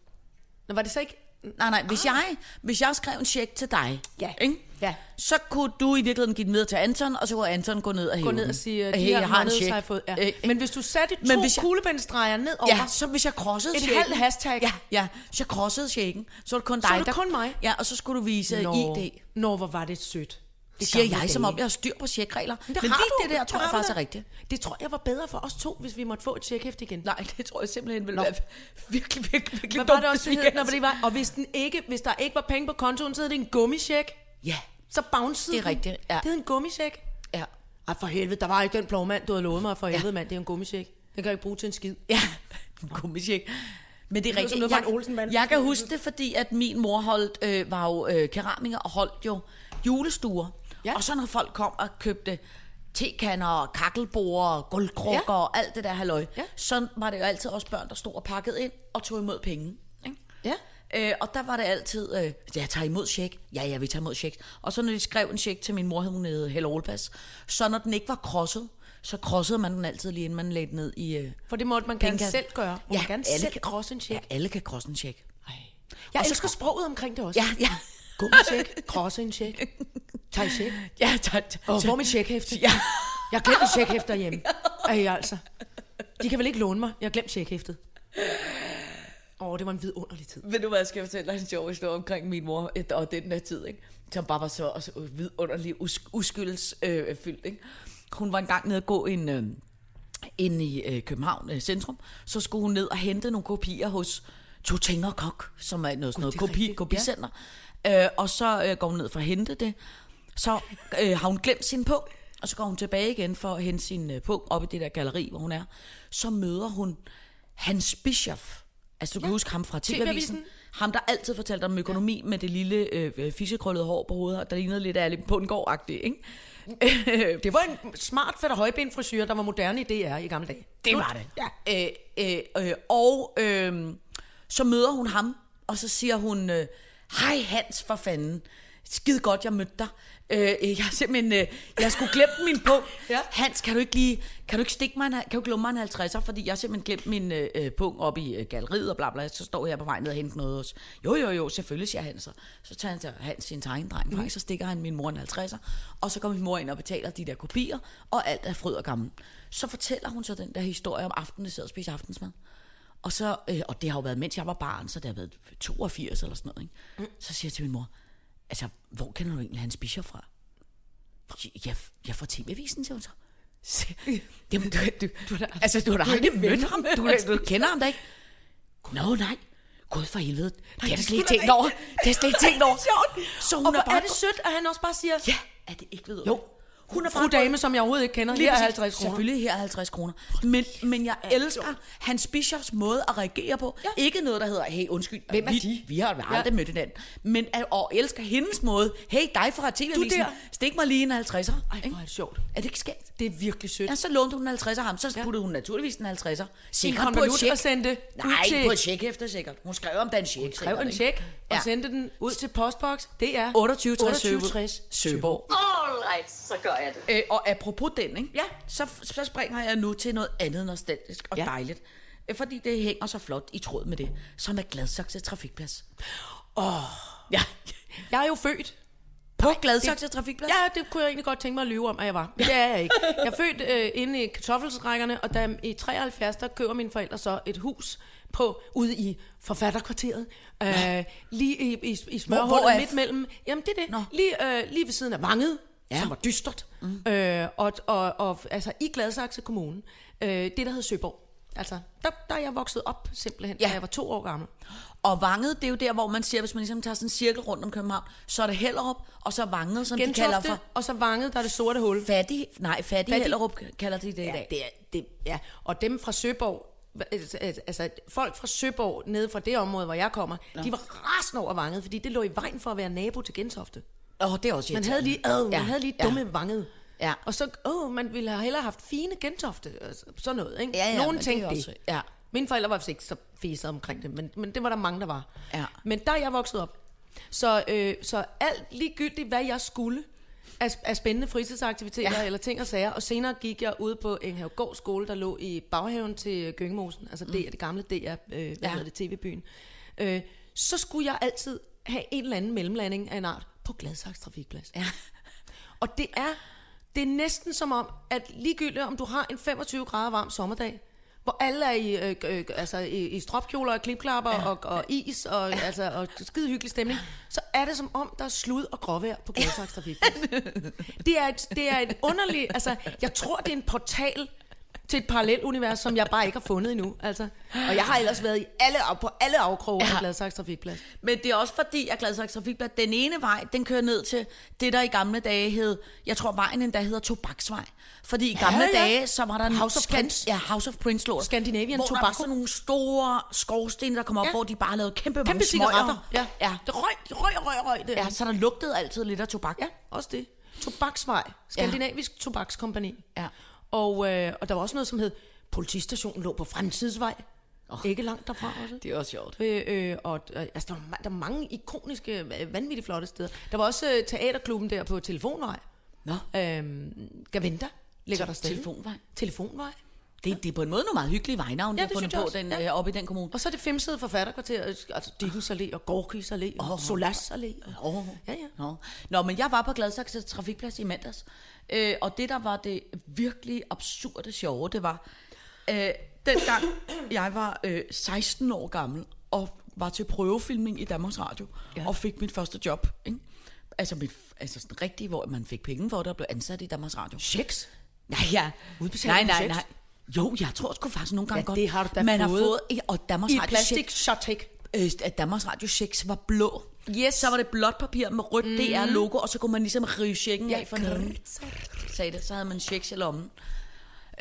Nå, var det så ikke... Nej, nej. Hvis, jeg, hvis jeg skrev en check til dig, Ja. ikke? Ja. så kunne du i virkeligheden give den videre til Anton, og så kunne Anton gå ned og hæve Gå ned og sige, Øh, de hey, her jeg har en check. har jeg fået. Ja. Øh, Men hvis du satte to Men hvis jeg- kuglepindstreger ned over, Ja, så hvis jeg krossede Et halvt hashtag. Ja, ja. Hvis jeg krossede checken, så var det kun Så dig. var det kun mig? Ja, og så skulle du vise Nå, ID. Nå, hvor var det sødt. Det siger jeg, som dage. om jeg har styr på checkregler. Men, det Men har lige du. det der, Det tror jeg faktisk er rigtigt. Det tror jeg var bedre for os to, hvis vi måtte få et checkhæfte igen. Nej, det tror jeg simpelthen ville Nå. være [laughs] virkelig, virkelig, virkelig Hvad var dumt, det også, det hed, når det var? Og hvis, den ikke, hvis der ikke var penge på kontoen, så hed det en gummisjek. Ja, Så bouncede Det er rigtigt, ja. Det hed en gummisjek. ja. Ej, for helvede, der var ikke den plovmand, du havde lovet mig. For helvede, mand, det er en gummisjek. Den kan jeg ikke bruge til en skid. Ja, [laughs] en gummicek. Men det er rigtigt. som noget fra Jeg, jeg kan huske det, fordi at min mor holdt, øh, var jo øh, keramiker og holdt jo julestuer. Ja. Og så når folk kom og købte tekanner og kakkelbord og guldkrukker Ja. ja. og alt det der halløj, Ja. så var det jo altid også børn, der stod og pakkede ind og tog imod penge. Ikke? Ja. Øh, og der var det altid, øh, jeg tager imod check. Ja, ja, vi tager imod check. Og så når de skrev en check til min mor, hun hed Helle Olpas, så når den ikke var krosset, så krossede man den altid lige inden man lagde den ned i... Øh, For det måtte man gerne selv gøre. Må man gerne alle selv kan- krosse en check. Ja, alle kan krosse en check. Ej. Jeg Og så- elsker sproget omkring det også. Ja, ja. [laughs] Gummisjek, krosse en check. [laughs] Tag en check. Ja, tak. Og hvor er mit checkhæfte? Ja. Jeg har glemt et checkhæfte derhjemme. [laughs] Ej, altså. De kan vel ikke låne mig? Jeg har glemt checkhæftet. Åh, oh, det var en vidunderlig tid. Ved du hvad, skal jeg fortælle dig en sjov historie omkring min mor et- og den der tid, ikke? Som bare var så, så vidunderlig us, uskyldsfyldt, øh, ikke? Hun var engang nede og gå en, øh, inde i øh, København øh, centrum, så skulle hun ned og hente nogle kopier hos Totinger Kok, som er noget sådan noget kopi, rigtigt, kopicenter. Ja. Øh, og så øh, går hun ned for at hente det. Så øh, har hun glemt sin punkt, og så går hun tilbage igen for at hente sin øh, punkt op i det der galleri, hvor hun er. Så møder hun Hans Bischoff. Altså du kan huske ham fra TV-avisen. Ham, der altid fortalte om økonomi med det lille øh, fiskekrøllede hår på hovedet, der lignede lidt af på en gård ikke? [laughs] Det var en smart fætter højben frisyr, der var moderne i DR i gamle dage. Det var det. Ja. Øh, øh, øh, og øh, så møder hun ham, og så siger hun, øh, hej Hans for fanden. skide godt, jeg mødte dig. Øh, jeg har simpelthen, øh, jeg skulle glemme min punkt. [laughs] Ja. Hans, kan du ikke lige, kan du ikke stikke mig en, kan du ikke lumme mig en 50'er, fordi jeg har simpelthen glemt min øh, øh, punkt op i øh, galleriet og bla bla, så står jeg på vej ned og henter noget hos. Jo, jo, jo, selvfølgelig, siger Hans. så. Så tager han Hans sin tegnedreng fra, så stikker han min mor en 50'er, og så går min mor ind og betaler de der kopier, og alt er fryd og gammel. Så fortæller hun så den der historie om aftenen, jeg sad og spiste aftensmad. Og, så, øh, og det har jo været, mens jeg var barn, så det har været 82 eller sådan noget. Ikke? Mm. Så siger jeg til min mor, altså, hvor kender du egentlig Hans Bischof fra? Jeg, jeg får TV-avisen, siger hun så. Så- Jamen, du, du, du, du, altså, du har da aldrig mødt ham. Du, du kender ham da ikke. Nå, nej. Gud for helvede. Det har jeg slet ikke tænkt over. Det har jeg slet ikke tænkt over. Så hun Og er er det sødt, at han også bare siger, Ja, er det ikke ved jo, Hun er fru dame, som jeg overhovedet ikke kender, Lige her er præcis. 50 kroner. Selvfølgelig her er 50 kroner. Men, men jeg elsker Hans Bischofs måde at reagere på. Ja. Ikke noget, der hedder, hey, undskyld, Hvem er vi, de? vi har aldrig mødt hinanden. Men at, og elsker hendes måde. Hey, dig fra TV-avisen, stik mig lige en 50'er. Ej, hvor er det sjovt. Er det ikke skægt? Det er virkelig sødt. Ja, så lånte hun en 50'er ham, så puttede hun naturligvis en 50'er. en Sikkert på et konvolut check. og sendte Nej, ud til, på et check efter sikkert. Hun skrev om den check. skrev en check og Ja. sendte den ud til postboks. Det er 28 60 2860 Søborg. Alright, så gør jeg det. Øh, og apropos den, ikke? Ja. Så, så springer jeg nu til noget andet nostalgisk og Ja. dejligt. Øh, Fordi det hænger så flot i tråd med det, som er Gladsaxe Trafikplads. Åh. Oh. Ja. Jeg er jo født. På Gladsaxe Trafikplads? Ja, det kunne jeg egentlig godt tænke mig at lyve om, at jeg var. Men det er jeg ikke. Jeg er født øh, inde i kartoffelsrækkerne, og da i 73, der køber mine forældre så et hus på ude i forfatterkvarteret. Øh, lige i, i, i smørhullet er- midt mellem... Jamen, det er det. Nå. Lige, øh, lige ved siden af Vanget, ja. Som var dystert. Mm. Øh, og, og, og altså i Gladsaxe Kommune. Øh, det, der hed Søborg. Altså, der, der er jeg vokset op simpelthen, ja. Da jeg var to år gammel. Og Vanget, det er jo der, hvor man siger, hvis man ligesom tager sådan en cirkel rundt om København, så er det Hellerup, og så Vanget, som de kalder Gentofte, for og så Vanget, der er det sorte hul. fattig, nej, fattig, Fattig. Hellerup kalder de det i Ja, dag. det er, det, ja. Og dem fra Søborg, altså folk fra Søborg, nede fra det område, hvor jeg kommer, ja. de var rasende over vanget, fordi det lå i vejen for at være nabo til Gentofte. Åh, det er også Man havde lige, øh, man Ja, havde lige ja. dumme vanget. Ja. Og så, åh, man ville have hellere haft fine Gentofte, sådan noget, ikke? Ja, ja, Nogen tænkte det. også- ja. Mine forældre var vist ikke så fæset omkring det, men, men det var der mange, der var. Ja. Men der er jeg vokset op. Så, øh, så alt ligegyldigt, hvad jeg skulle af, af spændende fritidsaktiviteter ja. Ja. eller ting og sager, og senere gik jeg ud på Enghavegård skole, der lå i baghaven til Gyngemosen, altså mm. det, det gamle DR, øh, hvad ja. Ja. hedder det, TV-byen. Øh, så skulle jeg altid have en eller anden mellemlanding af en art på Gladsaxe Trafikplads. Ja. Og det er, det er næsten som om, at ligegyldigt om du har en 25 grader varm sommerdag, hvor alle er i, øh, øh, altså i, i stropkjoler og klipklapper ja. og, og is og, ja. altså, og skide hyggelig stemning, så er det som om, der er slud og gråvejr på Gladsaxe Trafikplads. [laughs] det, er et, det er et underligt, altså jeg tror, det er en portal til et parallelt univers, som jeg bare ikke har fundet endnu. Altså. Og jeg har ellers været i alle, på alle afkroge ja. af Ja. Gladsaxe Trafikplads. Men det er også fordi, at Gladsaxe Trafikblad, den ene vej, den kører ned til det, der i gamle dage hed, jeg tror vejen endda hedder Tobaksvej. Fordi i gamle ja. dage, så var der en House of skan- Prince. Ja, House of Prince der. Scandinavian hvor der var Tobacco. sådan nogle store skorstene, der kom op, Ja. ja. hvor de bare lavede kæmpe, Kæmpe mange cigaretter. Ja. ja. Det røg, røg, røg, røg. Det. Ja, så der lugtede altid lidt af tobak. Ja, også det. Tobaksvej. Skandinavisk ja. tobakskompani. Ja. Og, øh, og der var også noget, som hed Politistationen lå på Fremtidsvej. Oh. Ikke langt derfra også. Det er også sjovt. Øh, øh, og øh, altså, der, var, der var mange ikoniske, vanvittigt flotte steder. Der var også øh, teaterklubben der på Telefonvej. Nå, Øhm, Gaventa ligger der stadig. Telefonvej. Telefonvej. Det, det er på en måde nogle meget hyggelige vejnavn, Ja, det fundet på også. den, Ja. ja. oppe i den kommune. Og så er det femsede forfatterkvarter, altså Dickens Allé og Gorkis Allé og Åh. Solas Allé. Og, Oh. Ja, ja. Nå. Nå, men jeg var på Gladsaxe Trafikplads i mandags, øh, og det, der var det virkelig absurde sjove, det var, øh, dengang jeg var øh, 16 år gammel, og var til prøvefilming i Danmarks Radio, ja. og fik mit første job, ikke? Altså, mit, altså sådan rigtigt, hvor man fik penge for det, og blev ansat i Danmarks Radio. Checks. Nej, ja. Udbetaling nej, nej, nej. Jo, jeg tror sgu faktisk nogle gange Ja, godt. det har du da man fået. har fået. ja, Og Danmarks I Radio plastik shot øh, at Danmarks Radio checks var blå. Yes. Så var det blåt papir med rødt mm. DR-logo, og så kunne man ligesom rive checken Ja, af for neden. Sagde det, så havde man checks i lommen.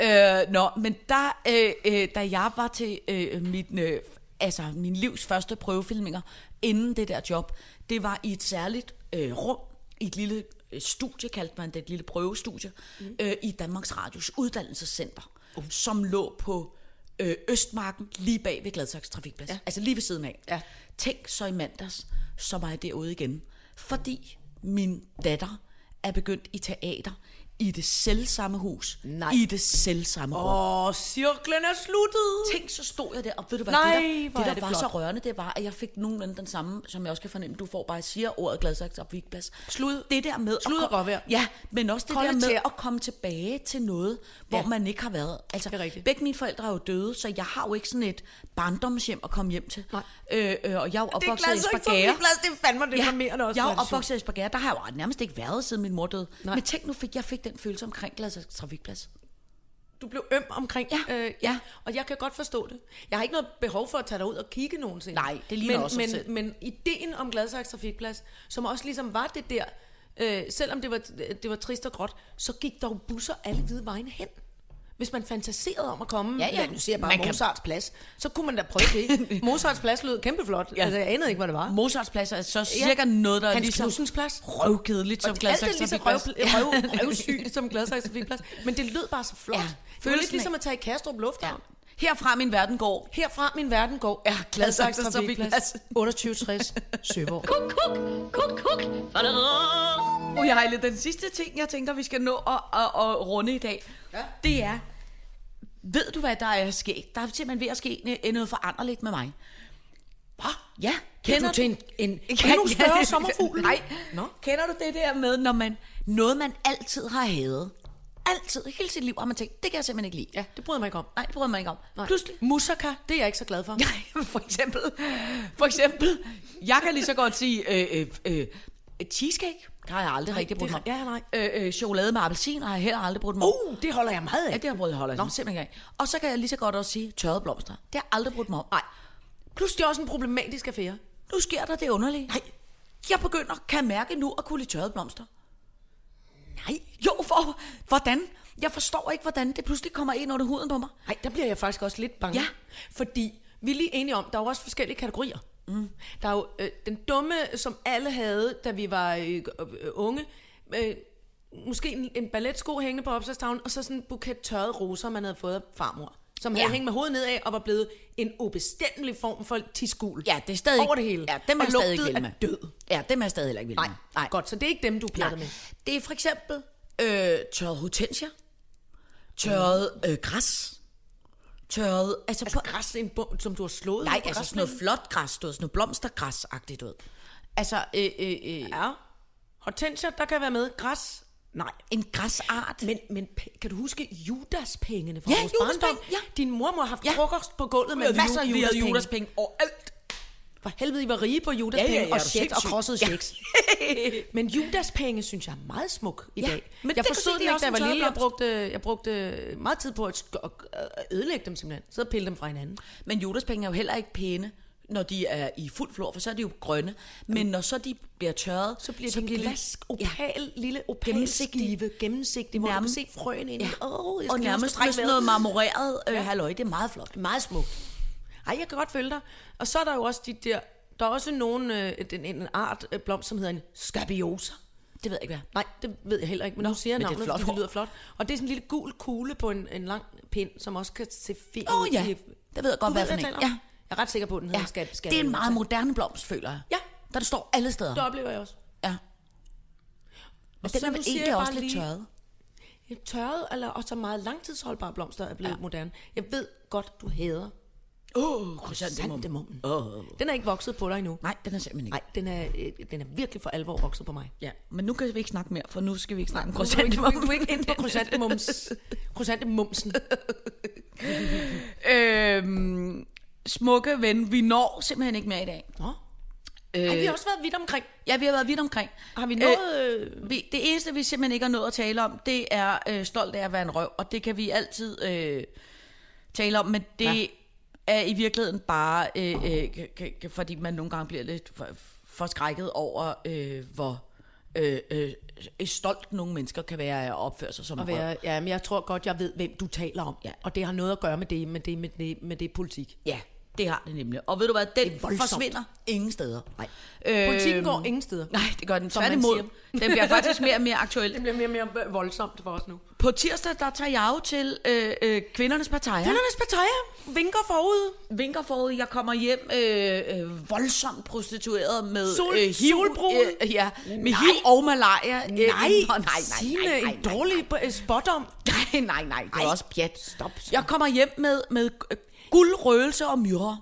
Øh, nå, men der, øh, øh, da jeg var til øh, mit, øh, altså, min livs første prøvefilminger, inden det der job, det var i et særligt øh, rum, i et lille øh, studie, kaldte man det, et lille prøvestudie, mm. øh, i Danmarks Radios uddannelsescenter, uh. som lå på øh, Østmarken, lige bag ved Gladsaxe Trafikplads. Ja. Altså lige ved siden af. Ja. Tænk så i mandags, så var jeg derude igen. Fordi min datter er begyndt i teater i det selvsamme hus. Nej. I det selvsamme rum. Åh, cirklen er sluttet. Tænk, så stod jeg der, og ved du hvad, Nej, det der, er det, der det var flot. så rørende, det var, at jeg fik nogenlunde den samme, som jeg også kan fornemme, du får bare, siger ordet Gladsaxe og Vigplads. Slud. Det der med... Slud og godt. Ja, men også det Kolde der med tæer. at komme tilbage til noget, hvor Ja. man ikke har været. Altså, Det er rigtigt. begge mine forældre er jo døde, så jeg har jo ikke sådan et barndomshjem at komme hjem til. Nej. Øh, øh, og jeg er jo Det er opvokset i. Vigplads, det er fandme deprimerende også. Jeg er jo det opvokset i Esbjerg, der har jeg jo nærmest ikke været siden min mor døde. Nej. Men tænk nu, fik jeg fik den følelse omkring Gladsaxe Trafikplads. Du blev øm omkring. Ja, Øh, ja. Og jeg kan godt forstå det. Jeg har ikke noget behov for at tage dig ud og kigge nogensinde. Nej, det ligner men, også men, selv. men ideen om Gladsaxe Trafikplads, som også ligesom var det der, øh, selvom det var, det var trist og gråt, så gik der jo busser alle hvide vejen hen. Hvis man fantaserede om at komme, Ja, ja. nu siger jeg bare Man kan- Mozarts plads, så kunne man da prøve det. [laughs] Mozarts plads lød kæmpe flot. Ja. Altså, jeg anede ikke, hvad det var. Mozarts plads er så cirka noget, der er Hans ligesom Knudsens plads. røvkedeligt som Alt er Gladsaxe lige så røv, røv, røvsygt som Gladsaxe Trafikplads. Men det lød bare så flot. Ja, Ja. Lidt ligesom at tage i Kastrup Lufthavn. Ja. Herfra min verden går. Herfra min verden går. Ja, Gladsaxe Gladsaxe Trafikplads. Trafikplads. 2860 Søborg. Kuk, kuk, kuk, kuk. Oh, Ejle, den sidste ting, jeg tænker, vi skal nå at, at, at runde i dag, ja. det er, ved du, hvad der er sket? Der er simpelthen ved at ske noget foranderligt med mig. Hvad? Ja, Kender du til en, en [laughs] endnu større sommerfugl? Nej. Nå. Kender du det der med, når man, noget man altid har hadet, altid, hele sit liv har man tænkt, det kan jeg simpelthen ikke lide. Ja, det bryder mig ikke om. Nej, det bryder man ikke om. Nej. Pludselig, Moussaka, det er jeg ikke så glad for. [laughs] Nej, for eksempel, for eksempel, jeg kan lige så godt sige, øh, øh, øh, cheesecake, det har jeg aldrig Nej, rigtig brugt mig om. ja, nej. Øh, øh, chokolade med appelsin har jeg heller aldrig brugt mig om. Uh, det holder jeg meget af. Ja, det har jeg holder jeg Nå. simpelthen ikke af. Og så kan jeg lige så godt også sige tørrede blomster. Det har jeg aldrig brugt mig om. Nej. Plus det er også en problematisk affære. Nu sker der det underlige. Nej. Jeg begynder, kan mærke nu, at kunne lide tørrede blomster. Nej. Jo, for, hvordan? Jeg forstår ikke, hvordan det pludselig kommer ind under huden på mig. Nej, der bliver jeg faktisk også lidt bange. Ja. Fordi vi er lige enige om, der er jo også forskellige kategorier. Mm. Der er jo øh, den dumme, som alle havde, da vi var øh, øh, unge. Øh, måske en, en balletsko hængende på opslagstavlen, og så sådan en buket tørrede roser, man havde fået af farmor. Som havde Ja. hængt med hovedet nedad og var blevet en ubestemmelig form for tiskul. Ja, det er stadig... Over det hele. Ja, dem er og stadig ikke vild med. død. Ja, dem er stadig heller ikke vild Nej, med. Nej, godt, så det er ikke dem, du pjatter Nej. med. Det er for eksempel øh, tørret hortensia, tørret øh, græs, tørret... Altså, Altså på, græs, en bum, som du har slået? nej, altså sådan noget flot græs, du ved, sådan noget blomstergræs-agtigt ud. Altså, øh, øh, øh, Ja. Hortensia, der kan være med. Græs, nej. en græsart. Men, men kan du huske Judas-pengene fra Ja, vores Judaspenge, barndom? ja. Din mor må have haft Ja. frokost på gulvet med masser af Vi havde Judas-penge. Judaspenge overalt. For helvede, I var rige på Judas-penge Ja, ja, ja, og checks og krossede Ja. checks. [laughs] Men Judas-penge synes jeg er meget smuk i Ja, dag. men jeg forstod er ikke, da jeg var en lille. Jeg brugte, jeg brugte meget tid på at at ødelægge dem simpelthen. Så pille dem fra hinanden. Men Judaspenge er jo heller ikke pæne, når de er i fuld flor, for så er de jo grønne. Men når så de bliver tørret, Så bliver så de bliver glas, opal, lille opal Gennemsigtig. skive, gennemsigtig, hvor Nærmest- du kan se frøen ind. Ja. Jeg og nærmest med sådan noget marmoreret øh, halløj. Det er meget flot. Meget smukt. Ej, jeg kan godt følge dig. Og så er der jo også de der... Der er også nogen, øh, en, en art øh, blomst, som hedder en skabiosa. Det ved jeg ikke, hvad. Nej, det ved jeg heller ikke, men nu siger jeg men det navnet, flot det lyder flot. Og det er sådan en lille gul kugle på en, en lang pind, som også kan se fint Åh ja, det ved jeg godt, hvad for en. Ja. Jeg er ret sikker på, at den hedder Ja, skab, skab, det er en meget moderne blomst, føler jeg. Ja, Der det står alle steder. det oplever jeg også. Ja. Og den er vel egentlig også lidt tørret. Ja, tørret, eller også meget langtidsholdbare blomster er blevet ja. moderne. Jeg ved godt, du hader oh, krysantemummen. Åh. Den er ikke vokset på dig endnu. Nej, den er simpelthen ikke. Nej, den er, øh, den er virkelig for alvor vokset på mig. Ja, men nu kan vi ikke snakke mere, for nu skal vi ikke snakke om er du er ikke inde på krysantemums, krysantemumsen. [laughs] øhm, smukke ven, vi når simpelthen ikke mere i dag. Nå. Øh, Ej, vi har også været vidt omkring. Ja, vi har været vidt omkring. Har vi nået... Øh, Vi, det eneste, vi simpelthen ikke har nået at tale om, det er øh, stolt af at være en røv, og det kan vi altid øh, tale om, men det ja. Er i virkeligheden bare, øh, øh, fordi man nogle gange bliver lidt for, forskrækket over, øh, hvor øh, øh, stolt nogle mennesker kan være af at opføre sig som at røv. være, ja, men jeg tror godt, jeg ved, hvem du taler om. Ja. Og det har noget at gøre med det, med det, med det, med det politik. Ja, Det har det nemlig. Og ved du hvad, den forsvinder ingen steder. Nej. Øh, Politikken går ingen steder. Nej, det gør den tværtimod. Den bliver faktisk mere og mere aktuel. [laughs] Det bliver mere og mere voldsomt for os nu. På tirsdag, der tager jeg jo til øh, øh, kvindernes partier. Kvindernes partier vinker forud. vinker forud. Jeg kommer hjem øh, øh, voldsomt prostitueret med Sol- øh, HIV, øh, ja, med Nej. HIV og malaria. Øh, Nej, nej, nej, nej, nej, nej, en dårlig øh, spot om. [laughs] nej, nej, nej, det er også pjat. stop så. Jeg kommer hjem med, med øh, guld, røgelse og myre.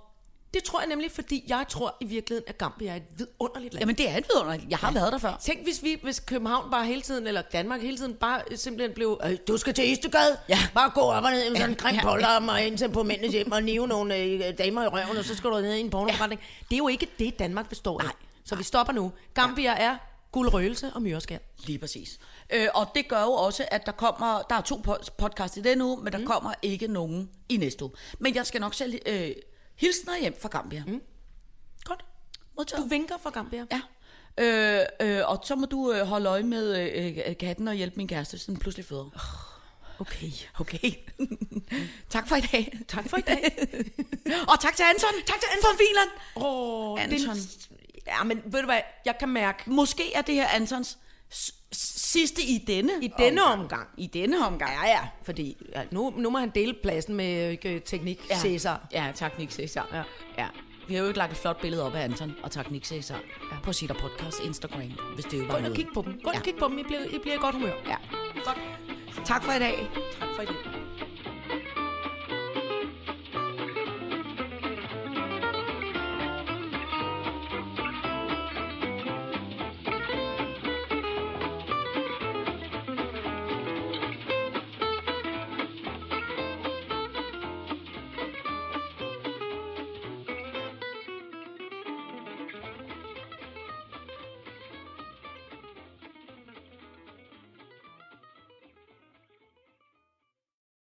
Det tror jeg nemlig, fordi jeg tror i virkeligheden, at Gambia er et vidunderligt land. Jamen, det er et vidunderligt. Jeg har været der før. Tænk, hvis, vi, hvis København bare hele tiden, eller Danmark hele tiden, bare simpelthen blev, øh, du skal til Istegade, Ja. bare gå op og ned med sådan en grim Ja, polter og ind på mændenes hjem og nive nogle øh, damer i røven, og så skal du ned i en pornoforretning. Det er jo ikke det, Danmark består af. Nej. Så vi stopper nu. Gambia er guld røgelse og myreskær. Lige præcis. Øh, og det gør jo også, at der kommer... Der er to pod- podcast i den uge, men der mm. kommer ikke nogen i næste uge. Men jeg skal nok selv øh, hilse dig hjem fra Gambia. Mm. Godt. Modtaget. Du vinker fra Gambia. Ja. Øh, øh, og så må du øh, holde øje med øh, øh, katten og hjælpe min kæreste, så den pludselig føder. Okay. Okay. [laughs] tak for i dag. Tak for i dag. [laughs] og tak til Anton. Tak til Anton. Fileren. Åh, Anton. Det, ja, men ved du hvad, jeg kan mærke, Måske er det her Antons sidste i denne i denne omgang, I denne omgang. Ja, ja, fordi ja, nu, nu må han dele pladsen med øh, teknik Ja. Cæsar. Ja, tak Nick Cæsar. Ja. ja. Vi har jo ikke lagt et flot billede op af Anton, og tak Nick Cæsar ja. på Sitter Podcast Instagram, hvis det jo var Gå ind og kig på dem. Gå ind og Ja. kig på dem. I bliver, I bliver i godt humør. Ja. Godt. Tak for i dag. Tak for i det.